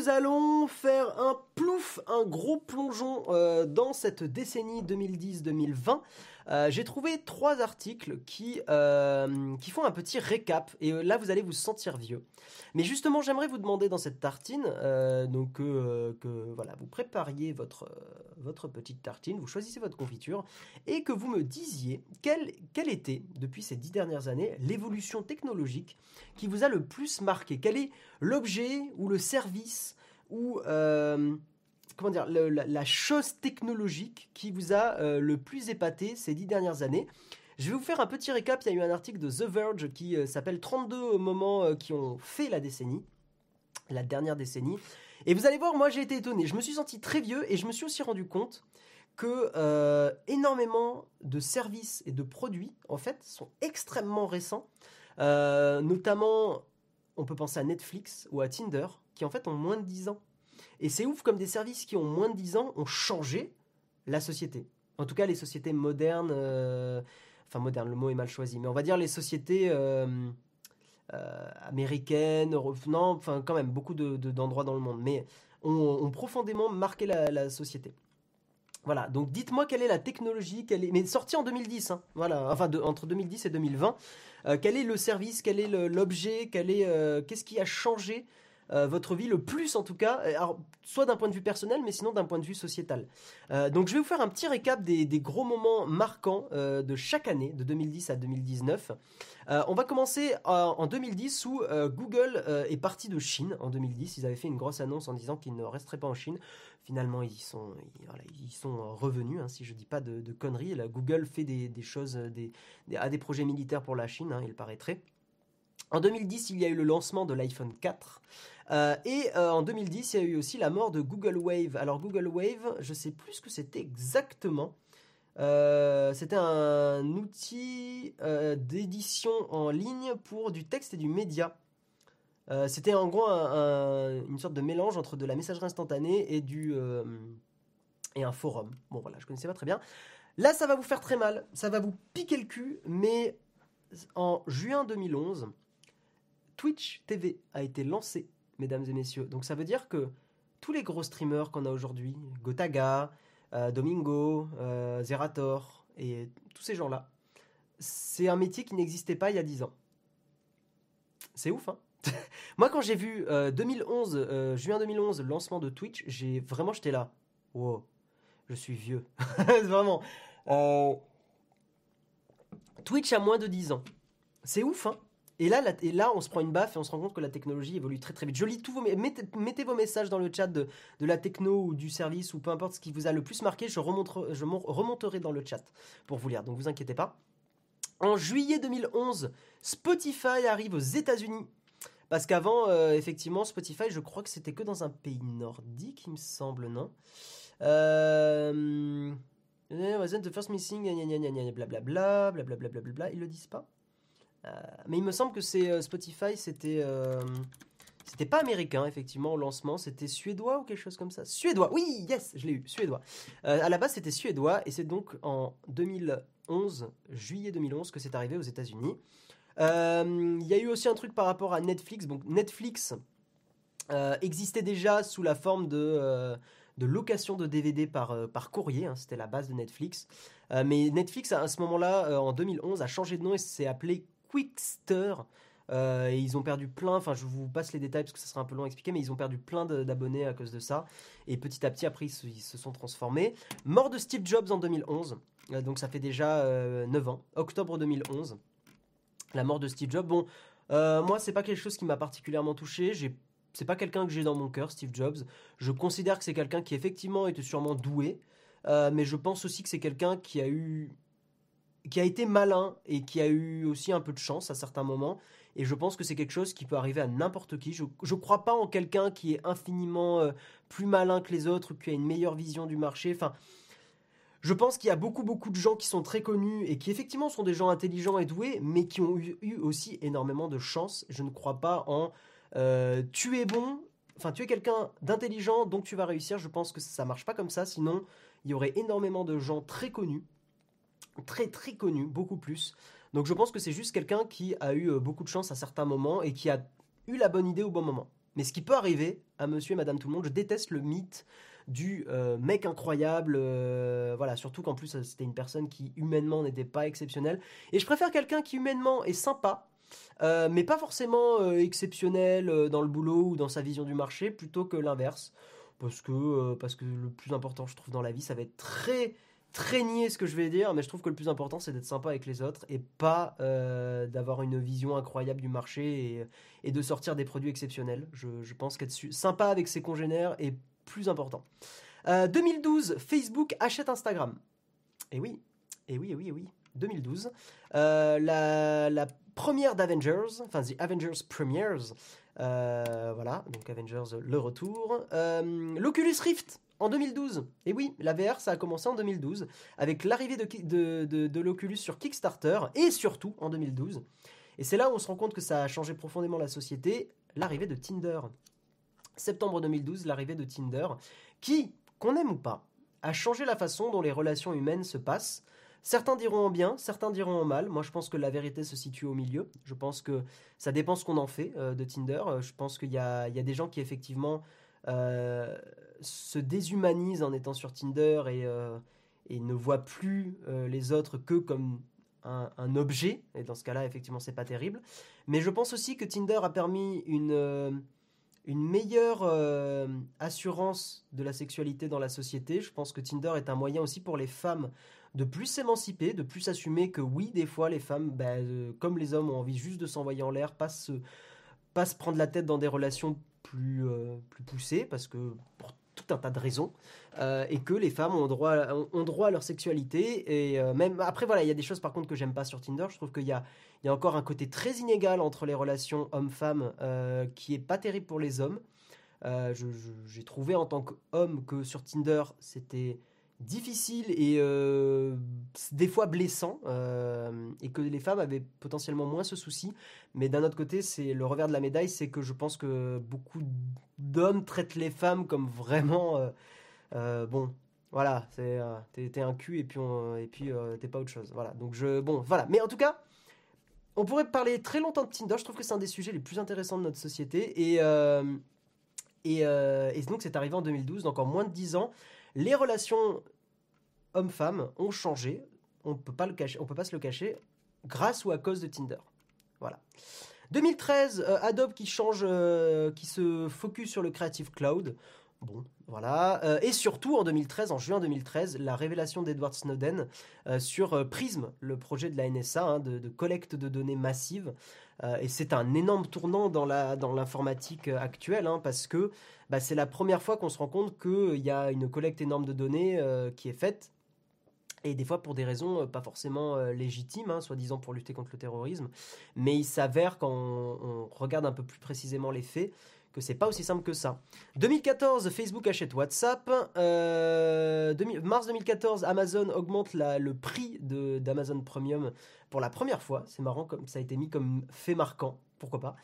Nous allons faire un plouf, un gros plongeon euh, dans cette décennie 2010-2020. Euh, j'ai trouvé trois articles qui, euh, qui font un petit récap et là vous allez vous sentir vieux. Mais justement, j'aimerais vous demander dans cette tartine, donc que voilà, vous prépariez votre votre petite tartine, vous choisissez votre confiture et que vous me disiez quelle quelle était depuis ces dix dernières années l'évolution technologique qui vous a le plus marqué. Quel est l'objet ou le service euh, comment dire la, chose technologique qui vous a euh, le plus épaté ces dix dernières années. Je vais vous faire un petit récap. Il y a eu un article de The Verge qui euh, s'appelle 32 moments qui ont fait la décennie, la dernière décennie. Et vous allez voir, moi j'ai été étonné. Je me suis senti très vieux et je me suis aussi rendu compte que énormément de services et de produits en fait sont extrêmement récents. notamment, on peut penser à Netflix ou à Tinder qui en fait ont moins de 10 ans. Et c'est ouf comme des services qui ont moins de 10 ans ont changé la société. En tout cas, les sociétés modernes, euh, enfin modernes, le mot est mal choisi, mais on va dire les sociétés euh, euh, américaines, non, enfin quand même beaucoup d'endroits dans le monde, mais ont, profondément marqué la, société. Voilà, donc dites-moi quelle est la technologie, quelle est... mais sortie en 2010, hein, voilà, enfin entre 2010 et 2020, quel est le service, quel est l'objet, quel est, qu'est-ce qui a changé euh, votre vie le plus en tout cas, euh, soit d'un point de vue personnel, mais sinon d'un point de vue sociétal. Euh, donc je vais vous faire un petit récap des, gros moments marquants de chaque année, de 2010 à 2019. on va commencer en 2010 où Google est parti de Chine. En 2010, ils avaient fait une grosse annonce en disant qu'ils ne resteraient pas en Chine. Finalement, ils sont, ils, sont revenus, hein, si je ne dis pas de, conneries. Google fait des, choses, des, a des projets militaires pour la Chine, hein, il paraîtrait. En 2010, il y a eu le lancement de l'iPhone 4. Euh, et euh, en 2010, il y a eu aussi la mort de Google Wave. Alors Google Wave, je sais plus ce que c'était exactement. Euh, c'était un outil d'édition en ligne pour du texte et du média. c'était en gros une sorte de mélange entre de la messagerie instantanée et du et un forum. Bon voilà, je connaissais pas très bien. Là, ça va vous faire très mal, ça va vous piquer le cul, mais en juin 2011, Twitch TV a été lancé mesdames et messieurs. Donc ça veut dire que tous les gros streamers qu'on a aujourd'hui, Gotaga, euh, Domingo, euh, Zerator et tous ces gens-là, c'est un métier qui n'existait pas il y a 10 ans. C'est ouf, hein Moi, quand j'ai vu 2011, euh, juin 2011, le lancement de Twitch, j'ai vraiment, j'étais là. Wow, je suis vieux. vraiment. Twitch a moins de 10 ans. C'est ouf, hein et là, et là, on se prend une baffe et on se rend compte que la technologie évolue très très vite. Je lis tous vos mettez, mettez vos messages dans le chat de, la techno ou du service ou peu importe ce qui vous a le plus marqué. Je, remonterai, dans le chat pour vous lire. Donc vous inquiétez pas. En juillet 2011, Spotify arrive aux États-Unis. Parce qu'avant, euh, effectivement, Spotify, je crois que c'était que dans un pays nordique, il me semble, non euh, Wasn't the first missing, blablabla, blablabla, blablabla, ils le disent pas euh, mais il me semble que c'est euh, Spotify, c'était. Euh, C'était pas américain, effectivement, au lancement, c'était suédois ou quelque chose comme ça. Suédois, oui, yes, je l'ai eu, suédois. Euh, à la base, c'était suédois, et c'est donc en 2011, juillet 2011, que c'est arrivé aux États-Unis. Euh, Il y a eu aussi un truc par rapport à Netflix. Donc, Netflix euh, existait déjà sous la forme de, euh, de location de DVD par, euh, par courrier, hein, c'était la base de Netflix. Euh, mais Netflix, à ce moment-là, euh, en 2011, a changé de nom et s'est appelé Quickster. Euh, ils ont perdu plein, enfin je vous passe les détails parce que ça sera un peu long à expliquer, mais ils ont perdu plein d'abonnés à cause de ça. Et petit à petit, après, ils se, se sont transformés. Mort de Steve Jobs en 2011, euh, donc ça fait déjà euh, 9 ans, octobre 2011. La mort de Steve Jobs, bon, euh, moi c'est pas quelque chose qui m'a particulièrement touché, c'est pas quelqu'un que j'ai dans mon cœur, Steve Jobs. Je considère que c'est quelqu'un qui effectivement était sûrement doué, euh, mais je pense aussi que c'est quelqu'un qui a eu, qui a été malin et qui a eu aussi un peu de chance à certains moments. Et je pense que c'est quelque chose qui peut arriver à n'importe qui. Je, je crois pas en quelqu'un qui est infiniment euh, plus malin que les autres, qui a une meilleure vision du marché. Enfin, je pense qu'il y a beaucoup beaucoup de gens qui sont très connus et qui effectivement sont des gens intelligents et doués, mais qui ont eu, eu aussi énormément de chance. Je ne crois pas en euh, tu es bon, enfin tu es quelqu'un d'intelligent, donc tu vas réussir. Je pense que ça marche pas comme ça. Sinon, il y aurait énormément de gens très connus, très très connus, beaucoup plus. Donc je pense que c'est juste quelqu'un qui a eu euh, beaucoup de chance à certains moments et qui a eu la bonne idée au bon moment. Mais ce qui peut arriver à monsieur et madame tout le monde, je déteste le mythe du euh, mec incroyable, euh, voilà, surtout qu'en plus c'était une personne qui humainement n'était pas exceptionnelle. Et je préfère quelqu'un qui humainement est sympa, mais pas forcément exceptionnel dans le boulot ou dans sa vision du marché, plutôt que l'inverse. Parce que, parce que le plus important, je trouve, dans la vie, ça va être très, très ce que je vais dire, mais je trouve que le plus important, c'est d'être sympa avec les autres et pas euh, d'avoir une vision incroyable du marché et, de sortir des produits exceptionnels. Je, je pense qu'être sympa avec ses congénères est plus important. Euh, 2012, Facebook achète Instagram. Et oui, et oui, et oui, et oui. 2012. Euh, la, première d'Avengers, enfin The Avengers Premiers, euh, voilà, donc Avengers le retour. Euh, L'Oculus Rift en 2012. Et oui, la VR ça a commencé en 2012 avec l'arrivée de, l'Oculus sur Kickstarter et surtout en 2012. Et c'est là où on se rend compte que ça a changé profondément la société, l'arrivée de Tinder. Septembre 2012, l'arrivée de Tinder, qui, qu'on aime ou pas, a changé la façon dont les relations humaines se passent. Certains diront en bien, certains diront en mal. Moi, je pense que la vérité se situe au milieu. Je pense que ça dépend ce qu'on en fait euh, de Tinder. Euh, Je pense qu'il y a, il y a des gens qui, effectivement, euh, se déshumanisent en étant sur Tinder et, euh, ne voient plus euh, les autres que comme un, objet. Et dans ce cas-là, effectivement, c'est pas terrible. Mais je pense aussi que Tinder a permis une, euh, une meilleure assurance de la sexualité dans la société. Je pense que Tinder est un moyen aussi pour les femmes de plus s'émanciper, de plus assumer que oui, des fois, les femmes, bah, comme les hommes, ont envie juste de s'envoyer en l'air, pas se, pas se prendre la tête dans des relations plus, euh, plus poussées, parce que pour un tas de raisons, euh, et que les femmes ont droit, ont, droit à leur sexualité. Et euh, même après, voilà, il y a des choses par contre que j'aime pas sur Tinder. Je trouve qu'il y a, il y a encore un côté très inégal entre les relations hommes-femmes euh, qui est pas terrible pour les hommes. J'ai trouvé en tant qu'homme que sur Tinder, c'était difficile et euh, des fois blessant euh, et que les femmes avaient potentiellement moins ce souci. Mais d'un autre côté c'est le revers de la médaille c'est que je pense que beaucoup d'hommes traitent les femmes comme vraiment euh, bon voilà c'est t'es un cul et puis et puis t'es pas autre chose voilà. Donc je bon voilà. Mais en tout cas on pourrait parler très longtemps de Tinder. Je trouve que c'est un des sujets les plus intéressants de notre société et et, et donc c'est arrivé en 2012 donc en moins de 10 ans. Les relations hommes-femmes ont changé. On peut pas le cacher, on peut pas se le cacher, grâce ou à cause de Tinder. Voilà. 2013, euh, Adobe qui change, euh, qui se focus sur le Creative Cloud. Bon, voilà. Euh, et surtout, en 2013, en juin 2013, la révélation d'Edward Snowden sur Prism, le projet de la NSA hein, de, collecte de données massive. Et c'est un énorme tournant dans dans l'informatique euh, actuelle, hein, parce que bah, c'est la première fois qu'on se rend compte qu'il y a une collecte énorme de données qui est faite et des fois pour des raisons euh, pas forcément euh, légitimes, hein, soi-disant pour lutter contre le terrorisme. Mais il s'avère quand on, regarde un peu plus précisément les faits que c'est pas aussi simple que ça. 2014, Facebook achète WhatsApp. Euh, 2000 mars 2014, Amazon augmente le prix d'Amazon Premium pour la première fois. C'est marrant comme ça a été mis comme fait marquant pourquoi pas.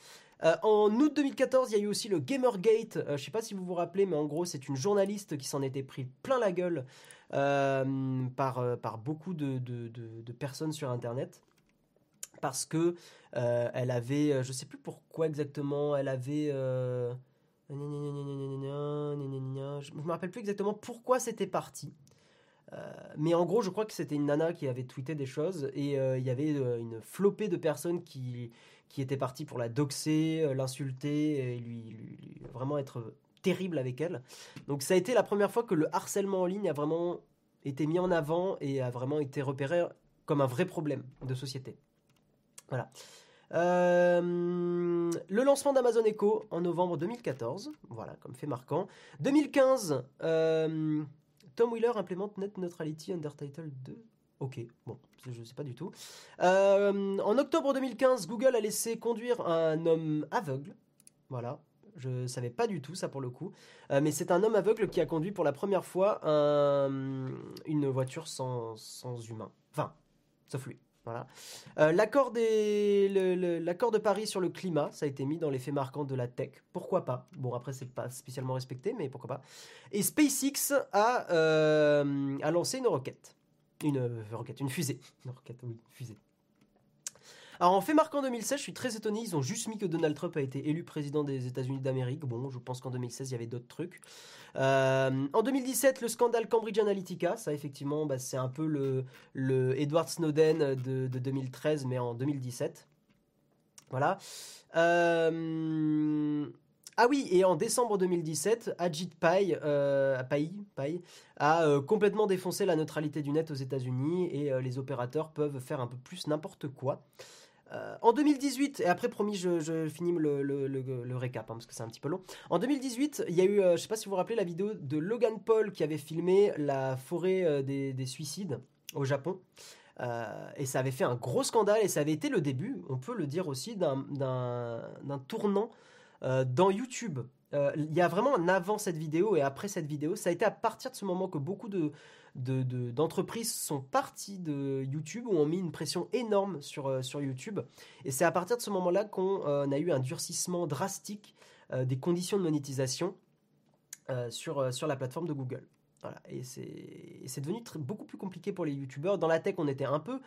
en août 2014, il y a eu aussi le Gamergate. je sais pas si vous vous rappelez, mais en gros, c'est une journaliste qui s'en était pris plein la gueule par, par beaucoup de, de, personnes sur Internet parce que elle avait, je sais plus pourquoi exactement, elle avait je me rappelle plus exactement pourquoi c'était parti. Euh, mais en gros, je crois que c'était une nana qui avait tweeté des choses et euh, il y avait euh, une flopée de personnes qui, qui étaient parties pour la doxer, l'insulter et lui, vraiment être terrible avec elle. Donc ça a été la première fois que le harcèlement en ligne a vraiment été mis en avant et a vraiment été repéré comme un vrai problème de société. Voilà. Euh, le lancement d'Amazon Echo en novembre 2014, voilà, comme fait marquant. 2015, euh, Tom Wheeler implémente Net Neutrality under Title 2. Ok, bon, je ne sais pas du tout. Euh, en octobre 2015, Google a laissé conduire un homme aveugle. Voilà, je ne savais pas du tout ça pour le coup. mais c'est un homme aveugle qui a conduit pour la première fois une voiture sans, humain. Enfin, sauf lui. Euh, l'accord, de Paris sur le climat, ça a été mis dans les faits marquants de la tech. Pourquoi pas? Bon, après, c'est pas spécialement respecté, mais pourquoi pas Et SpaceX a, euh, a lancé une roquette. Une euh, roquette, une fusée. Une roquette, oui, fusée. Alors en fait marquant 2016, je suis très étonné, ils ont juste mis que Donald Trump a été élu président des États-Unis d'Amérique. Bon, je pense qu'en 2016, il y avait d'autres trucs. Euh, en 2017, le scandale Cambridge Analytica, ça effectivement, bah, c'est un peu le, Edward Snowden de, 2013, mais en 2017. Voilà. Euh, ah oui, et en décembre 2017, Ajit Pai, euh, Pai, a complètement défoncé la neutralité du net aux États-Unis et les opérateurs peuvent faire un peu plus n'importe quoi. Euh, en 2018, et après promis je, finis le, récap hein, parce que c'est un petit peu long. En 2018, il y a eu, euh, je sais pas si vous vous rappelez la vidéo de Logan Paul qui avait filmé la forêt euh, des, des, suicides au Japon. et ça avait fait un gros scandale et ça avait été le début, on peut le dire aussi, d'un tournant dans YouTube. Il y a vraiment un avant cette vidéo et après cette vidéo. Ça a été à partir de ce moment que beaucoup de, d'entreprises sont parties de YouTube ou ont mis une pression énorme sur, euh, sur YouTube. Et c'est à partir de ce moment-là qu'on euh, a eu un durcissement drastique euh, des conditions de monétisation sur, sur la plateforme de Google. Voilà. Et c'est devenu beaucoup plus compliqué pour les YouTubeurs. Dans la tech, on était un peu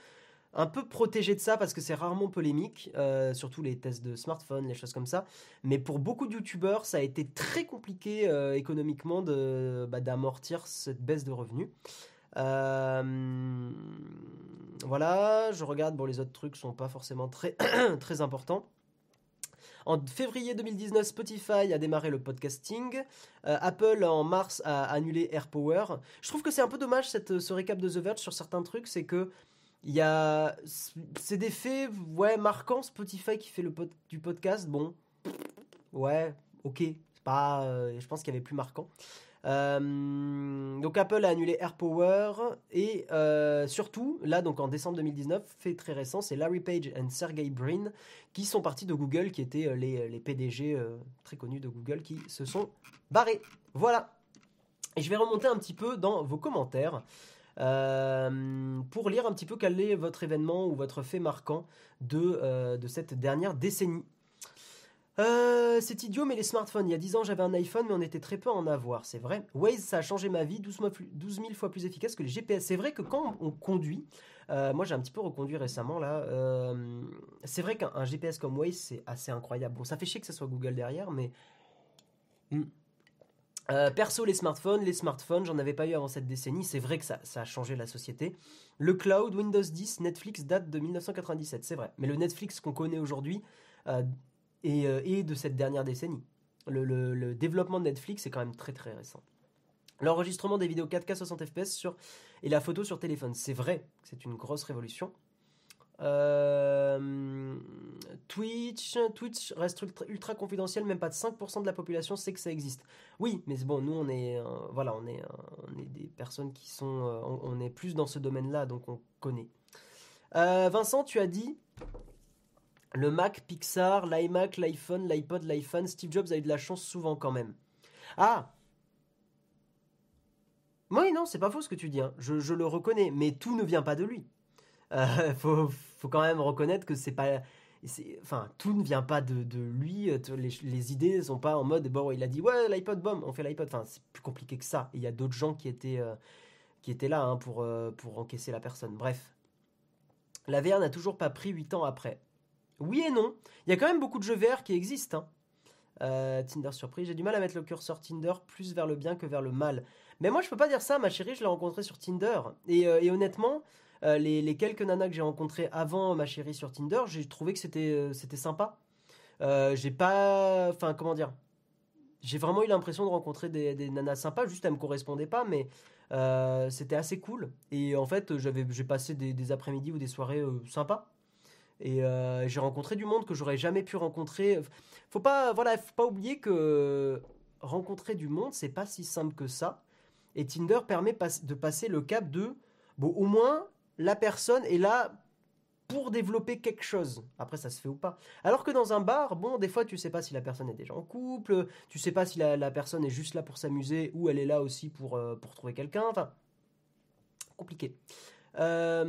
un peu protégé de ça parce que c'est rarement polémique, surtout les tests de smartphone, les choses comme ça. Mais pour beaucoup de youtubeurs, ça a été très compliqué économiquement bah, d'amortir cette baisse de revenus. voilà, je regarde, bon les autres trucs sont pas forcément très, très importants. En février 2019, Spotify a démarré le podcasting. Apple, en mars, a annulé AirPower. Je trouve que c'est un peu dommage cette, ce récap de The Verge sur certains trucs. C'est que il y a. C'est des faits, ouais, marquants. Spotify qui fait le du podcast, bon. Ouais, ok. Pas. Euh, je pense qu'il y avait plus marquant. Euh, donc Apple a annulé AirPower et euh, surtout là donc en décembre 2019 fait très récent c'est Larry Page et Sergey Brin qui sont partis de Google qui étaient les, les PDG très connus de Google qui se sont barrés voilà et je vais remonter un petit peu dans vos commentaires euh, pour lire un petit peu quel est votre événement ou votre fait marquant de, euh, de cette dernière décennie. Euh, c'est idiot, mais les smartphones. Il y a 10 ans, j'avais un iPhone, mais on était très peu à en avoir. C'est vrai. Waze, ça a changé ma vie. 12, 000 fois plus efficace que les GPS. C'est vrai que quand on conduit, moi j'ai un petit peu reconduit récemment là. c'est vrai qu'un GPS comme Waze, c'est assez incroyable. Bon, ça fait chier que ce soit Google derrière, mais. Hmm. Euh, perso, les smartphones, les smartphones, j'en avais pas eu avant cette décennie. C'est vrai que ça, a changé la société. Le cloud, Windows 10, Netflix date de 1997, c'est vrai. Mais le Netflix qu'on connaît aujourd'hui euh, euh, est, de cette dernière décennie. Le, développement de Netflix est quand même très très récent. L'enregistrement des vidéos 4K 60 fps sur, et la photo sur téléphone, c'est vrai c'est une grosse révolution. Twitch, Twitch reste ultra, confidentiel, même pas de 5% de la population sait que ça existe. Oui, mais bon, nous on est, euh, voilà, euh, on est des personnes qui sont, on, est plus dans ce domaine-là, donc on connaît. Vincent, tu as dit le Mac, Pixar, l'iMac, l'iPhone, l'iPod, l'iPhone. Steve Jobs a eu de la chance souvent quand même. Ah. Oui, non, c'est pas faux ce que tu dis. Hein. Je, je le reconnais, mais tout ne vient pas de lui. Euh, faut, faut quand même reconnaître que c'est pas enfin, tout ne vient pas de, lui. Les, idées ne sont pas en mode bon, il a dit ouais l'iPod on fait l'iPod. Enfin, c'est plus compliqué que ça. Il y a d'autres gens qui étaient qui étaient là hein, pour pour encaisser la personne. Bref, la VR n'a toujours pas pris 8 ans après. Oui et non. Il y a quand même beaucoup de jeux VR qui existent. Hein. Euh, Tinder surprise. J'ai du mal à mettre le curseur Tinder plus vers le bien que vers le mal. Mais moi, je peux pas dire ça. Ma chérie, je l'ai rencontrée sur Tinder. Et, euh, honnêtement, euh, les, quelques nanas que j'ai rencontrées avant ma chérie sur Tinder, j'ai trouvé que c'était c'était sympa. j'ai pas. Enfin, comment dire J'ai vraiment eu l'impression de rencontrer des, nanas sympas. Juste, elles me correspondaient pas. Mais c'était assez cool. Et en fait, j'ai passé des, après-midi ou des soirées sympas. Et euh, j'ai rencontré du monde que j'aurais jamais pu rencontrer. Faut pas, voilà, faut pas oublier que rencontrer du monde, c'est pas si simple que ça. Et Tinder permet de passer le cap de, bon, au moins, la personne est là pour développer quelque chose. Après, ça se fait ou pas. Alors que dans un bar, bon, des fois, tu sais pas si la personne est déjà en couple, tu sais pas si la, personne est juste là pour s'amuser ou elle est là aussi pour, euh, pour trouver quelqu'un. Enfin, compliqué. Euh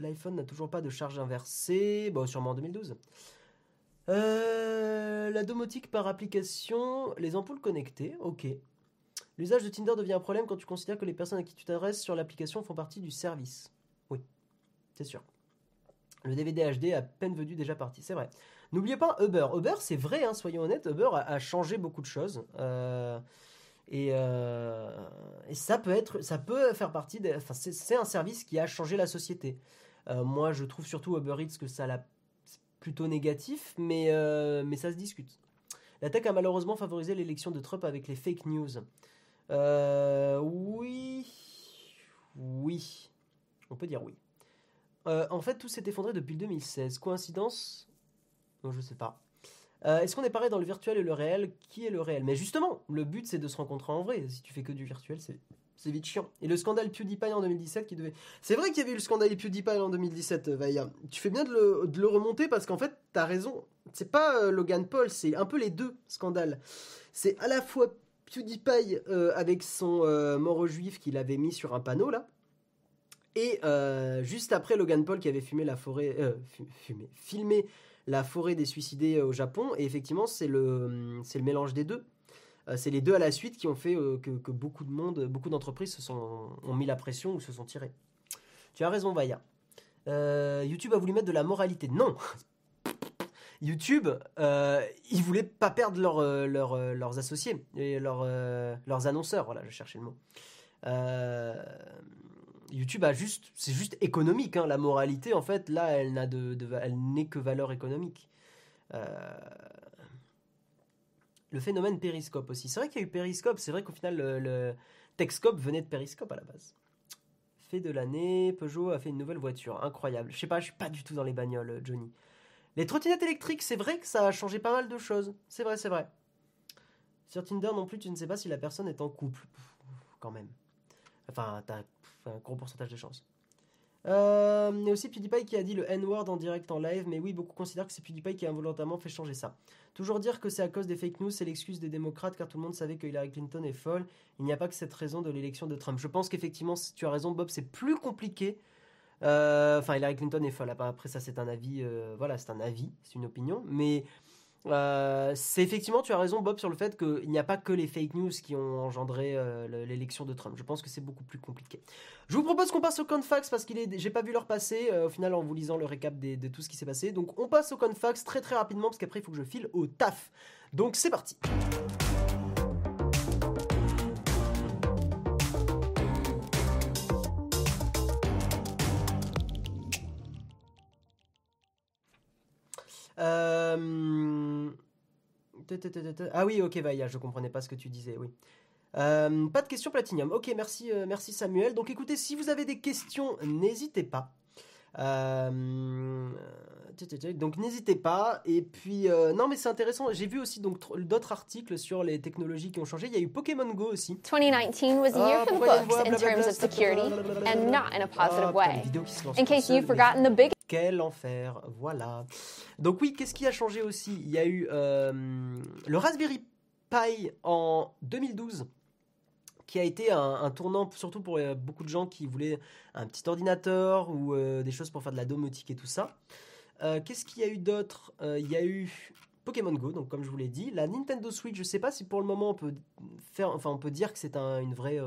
l'iPhone n'a toujours pas de charge inversée. Bon, sûrement en 2012. Euh, la domotique par application, les ampoules connectées, ok. L'usage de Tinder devient un problème quand tu considères que les personnes à qui tu t'adresses sur l'application font partie du service. Oui, c'est sûr. Le DVD HD à peine venu déjà parti, c'est vrai. N'oubliez pas Uber. Uber, c'est vrai, hein, soyons honnêtes, Uber a, changé beaucoup de choses. Euh, euh, et, ça peut être, ça peut faire partie. Enfin, c'est un service qui a changé la société. Euh, moi, je trouve surtout Uber Eats que ça l'a plutôt négatif, mais, mais ça se discute. La tech a malheureusement favorisé l'élection de Trump avec les fake news. Euh, oui. Oui. On peut dire oui. en fait, tout s'est effondré depuis 2016. Coïncidence? Non, je sais pas. Est-ce qu'on est pareil dans le virtuel et le réel? Qui est le réel? Mais justement, le but c'est de se rencontrer en vrai. Si tu fais que du virtuel, c'est vite chiant. Et le scandale PewDiePie en 2017 qui devait. C'est vrai qu'il y avait eu le scandale PewDiePie en 2017, euh, Vaïa. Tu fais bien de le, remonter parce qu'en fait, t'as raison. C'est pas euh, Logan Paul, c'est un peu les deux scandales. C'est à la fois PewDiePie euh, avec son mort juif qu'il avait mis sur un panneau là. Et juste après, Logan Paul qui avait fumé la forêt. fumé, filmé la forêt des suicidés au Japon. Et effectivement, c'est le, le mélange des deux. Euh, c'est les deux à la suite qui ont fait euh, que, beaucoup de monde, beaucoup d'entreprises se sont, ont mis la pression ou se sont tirées. Tu as raison, Vaya. Euh, YouTube a voulu mettre de la moralité. Non YouTube, euh, ils voulaient pas perdre leurs associés et leurs annonceurs. Voilà, je cherchais le mot. YouTube a juste, c'est juste économique. Hein. la moralité, en fait, là, elle n'a de, elle n'est que valeur économique. Le phénomène périscope aussi. C'est vrai qu'il y a eu périscope, c'est vrai qu'au final, le, le Techscope venait de périscope à la base. Fait de l'année, Peugeot a fait une nouvelle voiture. Incroyable. Je sais pas, je suis pas du tout dans les bagnoles, Johnny. Les trottinettes électriques, c'est vrai que ça a changé pas mal de choses. C'est vrai, c'est vrai. Sur Tinder non plus, tu ne sais pas si la personne est en couple. Quand même. Enfin, t'as un gros pourcentage de chance. Euh, y a aussi PewDiePie qui a dit le N-word en direct en live, mais oui, beaucoup considèrent que c'est PewDiePie qui a involontairement fait changer ça. Toujours dire que c'est à cause des fake news, c'est l'excuse des démocrates car tout le monde savait que Hillary Clinton est folle. Il n'y a pas que cette raison de l'élection de Trump. Je pense qu'effectivement, tu as raison, Bob, c'est plus compliqué. Euh, enfin, Hillary Clinton est folle. Après, ça, c'est un avis. Euh, voilà, c'est un avis, c'est une opinion. Mais euh, c'est effectivement, tu as raison, Bob, sur le fait qu'il n'y a pas que les fake news qui ont engendré l'élection de Trump. Je pense que c'est beaucoup plus compliqué. Je vous propose qu'on passe au Confax parce qu'il est, j'ai pas vu leur passer au final en vous lisant le récap de tout ce qui s'est passé. Donc on passe au Confax très très rapidement parce qu'après il faut que je file au taf. Donc c'est parti. Euh... Ah oui, ok, Vaya, je comprenais pas ce que tu disais, oui. Euh, pas de questions Platinium. Ok, merci, euh, merci Samuel. Donc écoutez, si vous avez des questions, n'hésitez pas. Euh, donc n'hésitez pas. Et puis non, mais c'est intéressant. J'ai vu aussi donc d'autres articles sur les technologies qui ont changé. Il y a eu Pokémon Go aussi. 2019 was a year for books in terms of security and not in a positive way. In case you've forgotten the big quel enfer, voilà. Donc oui, qu'est-ce qui a changé aussi? Il y a eu euh, le Raspberry Pi en 2012 qui a été un, tournant surtout pour euh, beaucoup de gens qui voulaient un petit ordinateur ou euh, des choses pour faire de la domotique et tout ça. Qu'est-ce qu'il y a eu d'autre? Il y a eu Pokémon Go, donc comme je vous l'ai dit, la Nintendo Switch. Je ne sais pas si pour le moment on peut faire, enfin on peut dire que c'est une vraie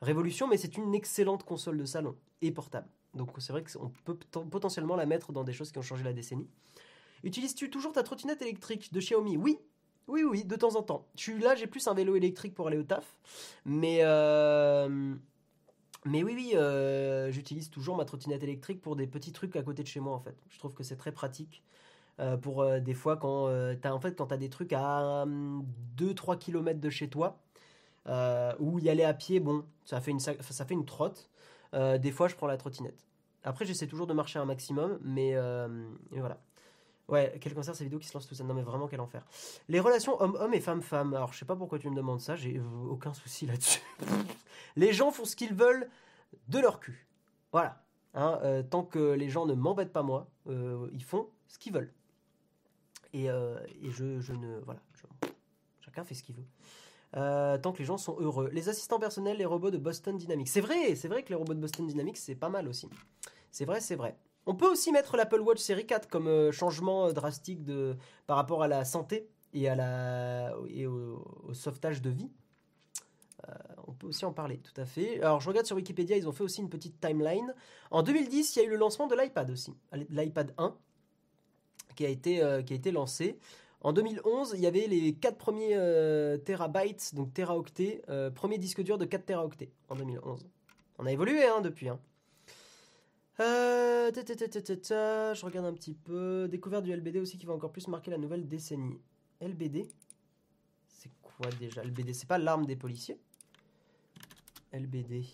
révolution, mais c'est une excellente console de salon et portable. Donc c'est vrai qu'on peut potentiellement la mettre dans des choses qui ont changé la décennie. Utilises-tu toujours ta trottinette électrique de Xiaomi? Oui, oui, oui, de temps en temps. Je suis là, j'ai plus un vélo électrique pour aller au taf, mais euh, mais oui, oui, euh, j'utilise toujours ma trottinette électrique pour des petits trucs à côté de chez moi en fait. Je trouve que c'est très pratique. Euh, pour des fois quand tu as en fait quand tu as des trucs à 2-3 km de chez toi où y aller à pied bon ça fait une ça fait une trotte des fois je prends la trottinette après j'essaie toujours de marcher un maximum mais voilà Ouais, quel concert ces vidéos qui se lancent tout ça Non mais vraiment quel enfer. Les relations homme-homme et femme-femme. Alors je sais pas pourquoi tu me demandes ça, j'ai aucun souci là-dessus. les gens font ce qu'ils veulent de leur cul. Voilà. Hein, euh, tant que les gens ne m'embêtent pas moi, euh, ils font ce qu'ils veulent. Et, euh, je, je, ne... Voilà. chacun fait ce qu'il veut. Tant que les gens sont heureux. Les assistants personnels, les robots de Boston Dynamics. C'est vrai, c'est vrai que les robots de Boston Dynamics, c'est pas mal aussi. C'est vrai, c'est vrai. On peut aussi mettre l'Apple Watch série 4 comme euh, changement euh, drastique de, par rapport à la santé et, à la, et au, sauvetage de vie. Euh, on peut aussi en parler, tout à fait. Alors, je regarde sur Wikipédia, ils ont fait aussi une petite timeline. En 2010, il y a eu le lancement de l'iPad aussi, l'iPad 1, qui a été, qui a été lancé. En 2011, il y avait les 4 premiers terabytes, donc teraoctets, premier disque dur de 4 teraoctets en 2011. On a évolué hein, depuis. Hein. Euh, je regarde un petit peu. Découverte du LBD aussi qui va encore plus marquer la nouvelle décennie. LBD C'est quoi déjà? LBD C'est pas l'arme des policiers? LBD.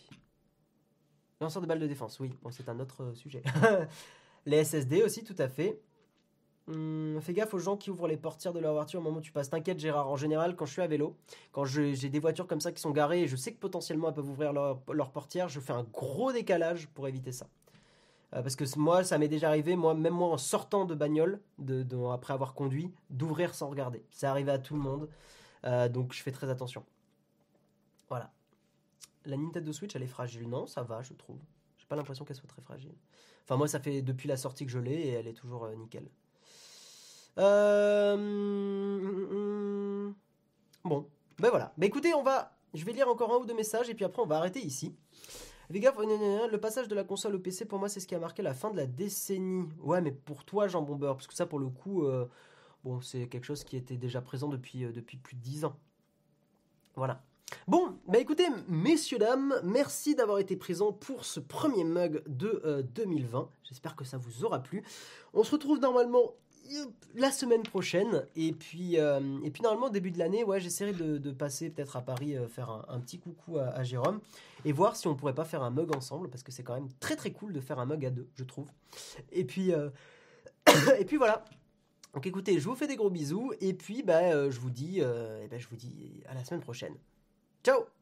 Lanceur de balles de défense, oui. Bon, c'est un autre euh, sujet. les SSD aussi, tout à fait. Hum, fais gaffe aux gens qui ouvrent les portières de leur voiture au moment où tu passes. T'inquiète, Gérard. En général, quand je suis à vélo, quand j'ai des voitures comme ça qui sont garées et je sais que potentiellement elles peuvent ouvrir leur, leur portière, je fais un gros décalage pour éviter ça. Euh, parce que moi, ça m'est déjà arrivé, moi, même moi en sortant de bagnole, de, après avoir conduit, d'ouvrir sans regarder. C'est arrivé à tout le monde, euh, donc je fais très attention. Voilà. La Nintendo Switch, elle est fragile. Non, ça va, je trouve. J'ai pas l'impression qu'elle soit très fragile. Enfin, moi, ça fait depuis la sortie que je l'ai et elle est toujours euh, nickel. Bon, ben voilà. Ben écoutez, on va. Je vais lire encore un ou deux messages et puis après on va arrêter ici. Fais gaffe, le passage de la console au PC, pour moi, c'est ce qui a marqué la fin de la décennie. Ouais, mais pour toi, Jean Bomber, parce que ça, pour le coup, euh, bon, c'est quelque chose qui était déjà présent depuis, euh, depuis plus de 10 ans. Voilà. Bon, bah écoutez, messieurs, dames, merci d'avoir été présents pour ce premier mug de 2020. Euh, J'espère que ça vous aura plu. On se retrouve normalement la semaine prochaine. Et puis, euh, et puis normalement, début de l'année, ouais, j'essaierai de, passer peut-être à Paris, euh, faire un, petit coucou à, Jérôme et voir si on pourrait pas faire un mug ensemble parce que c'est quand même très très cool de faire un mug à deux, je trouve. Et puis, euh, et puis voilà. Donc écoutez, je vous fais des gros bisous et puis bah, je vous dis, et ben, je vous dis à la semaine prochaine. Ciao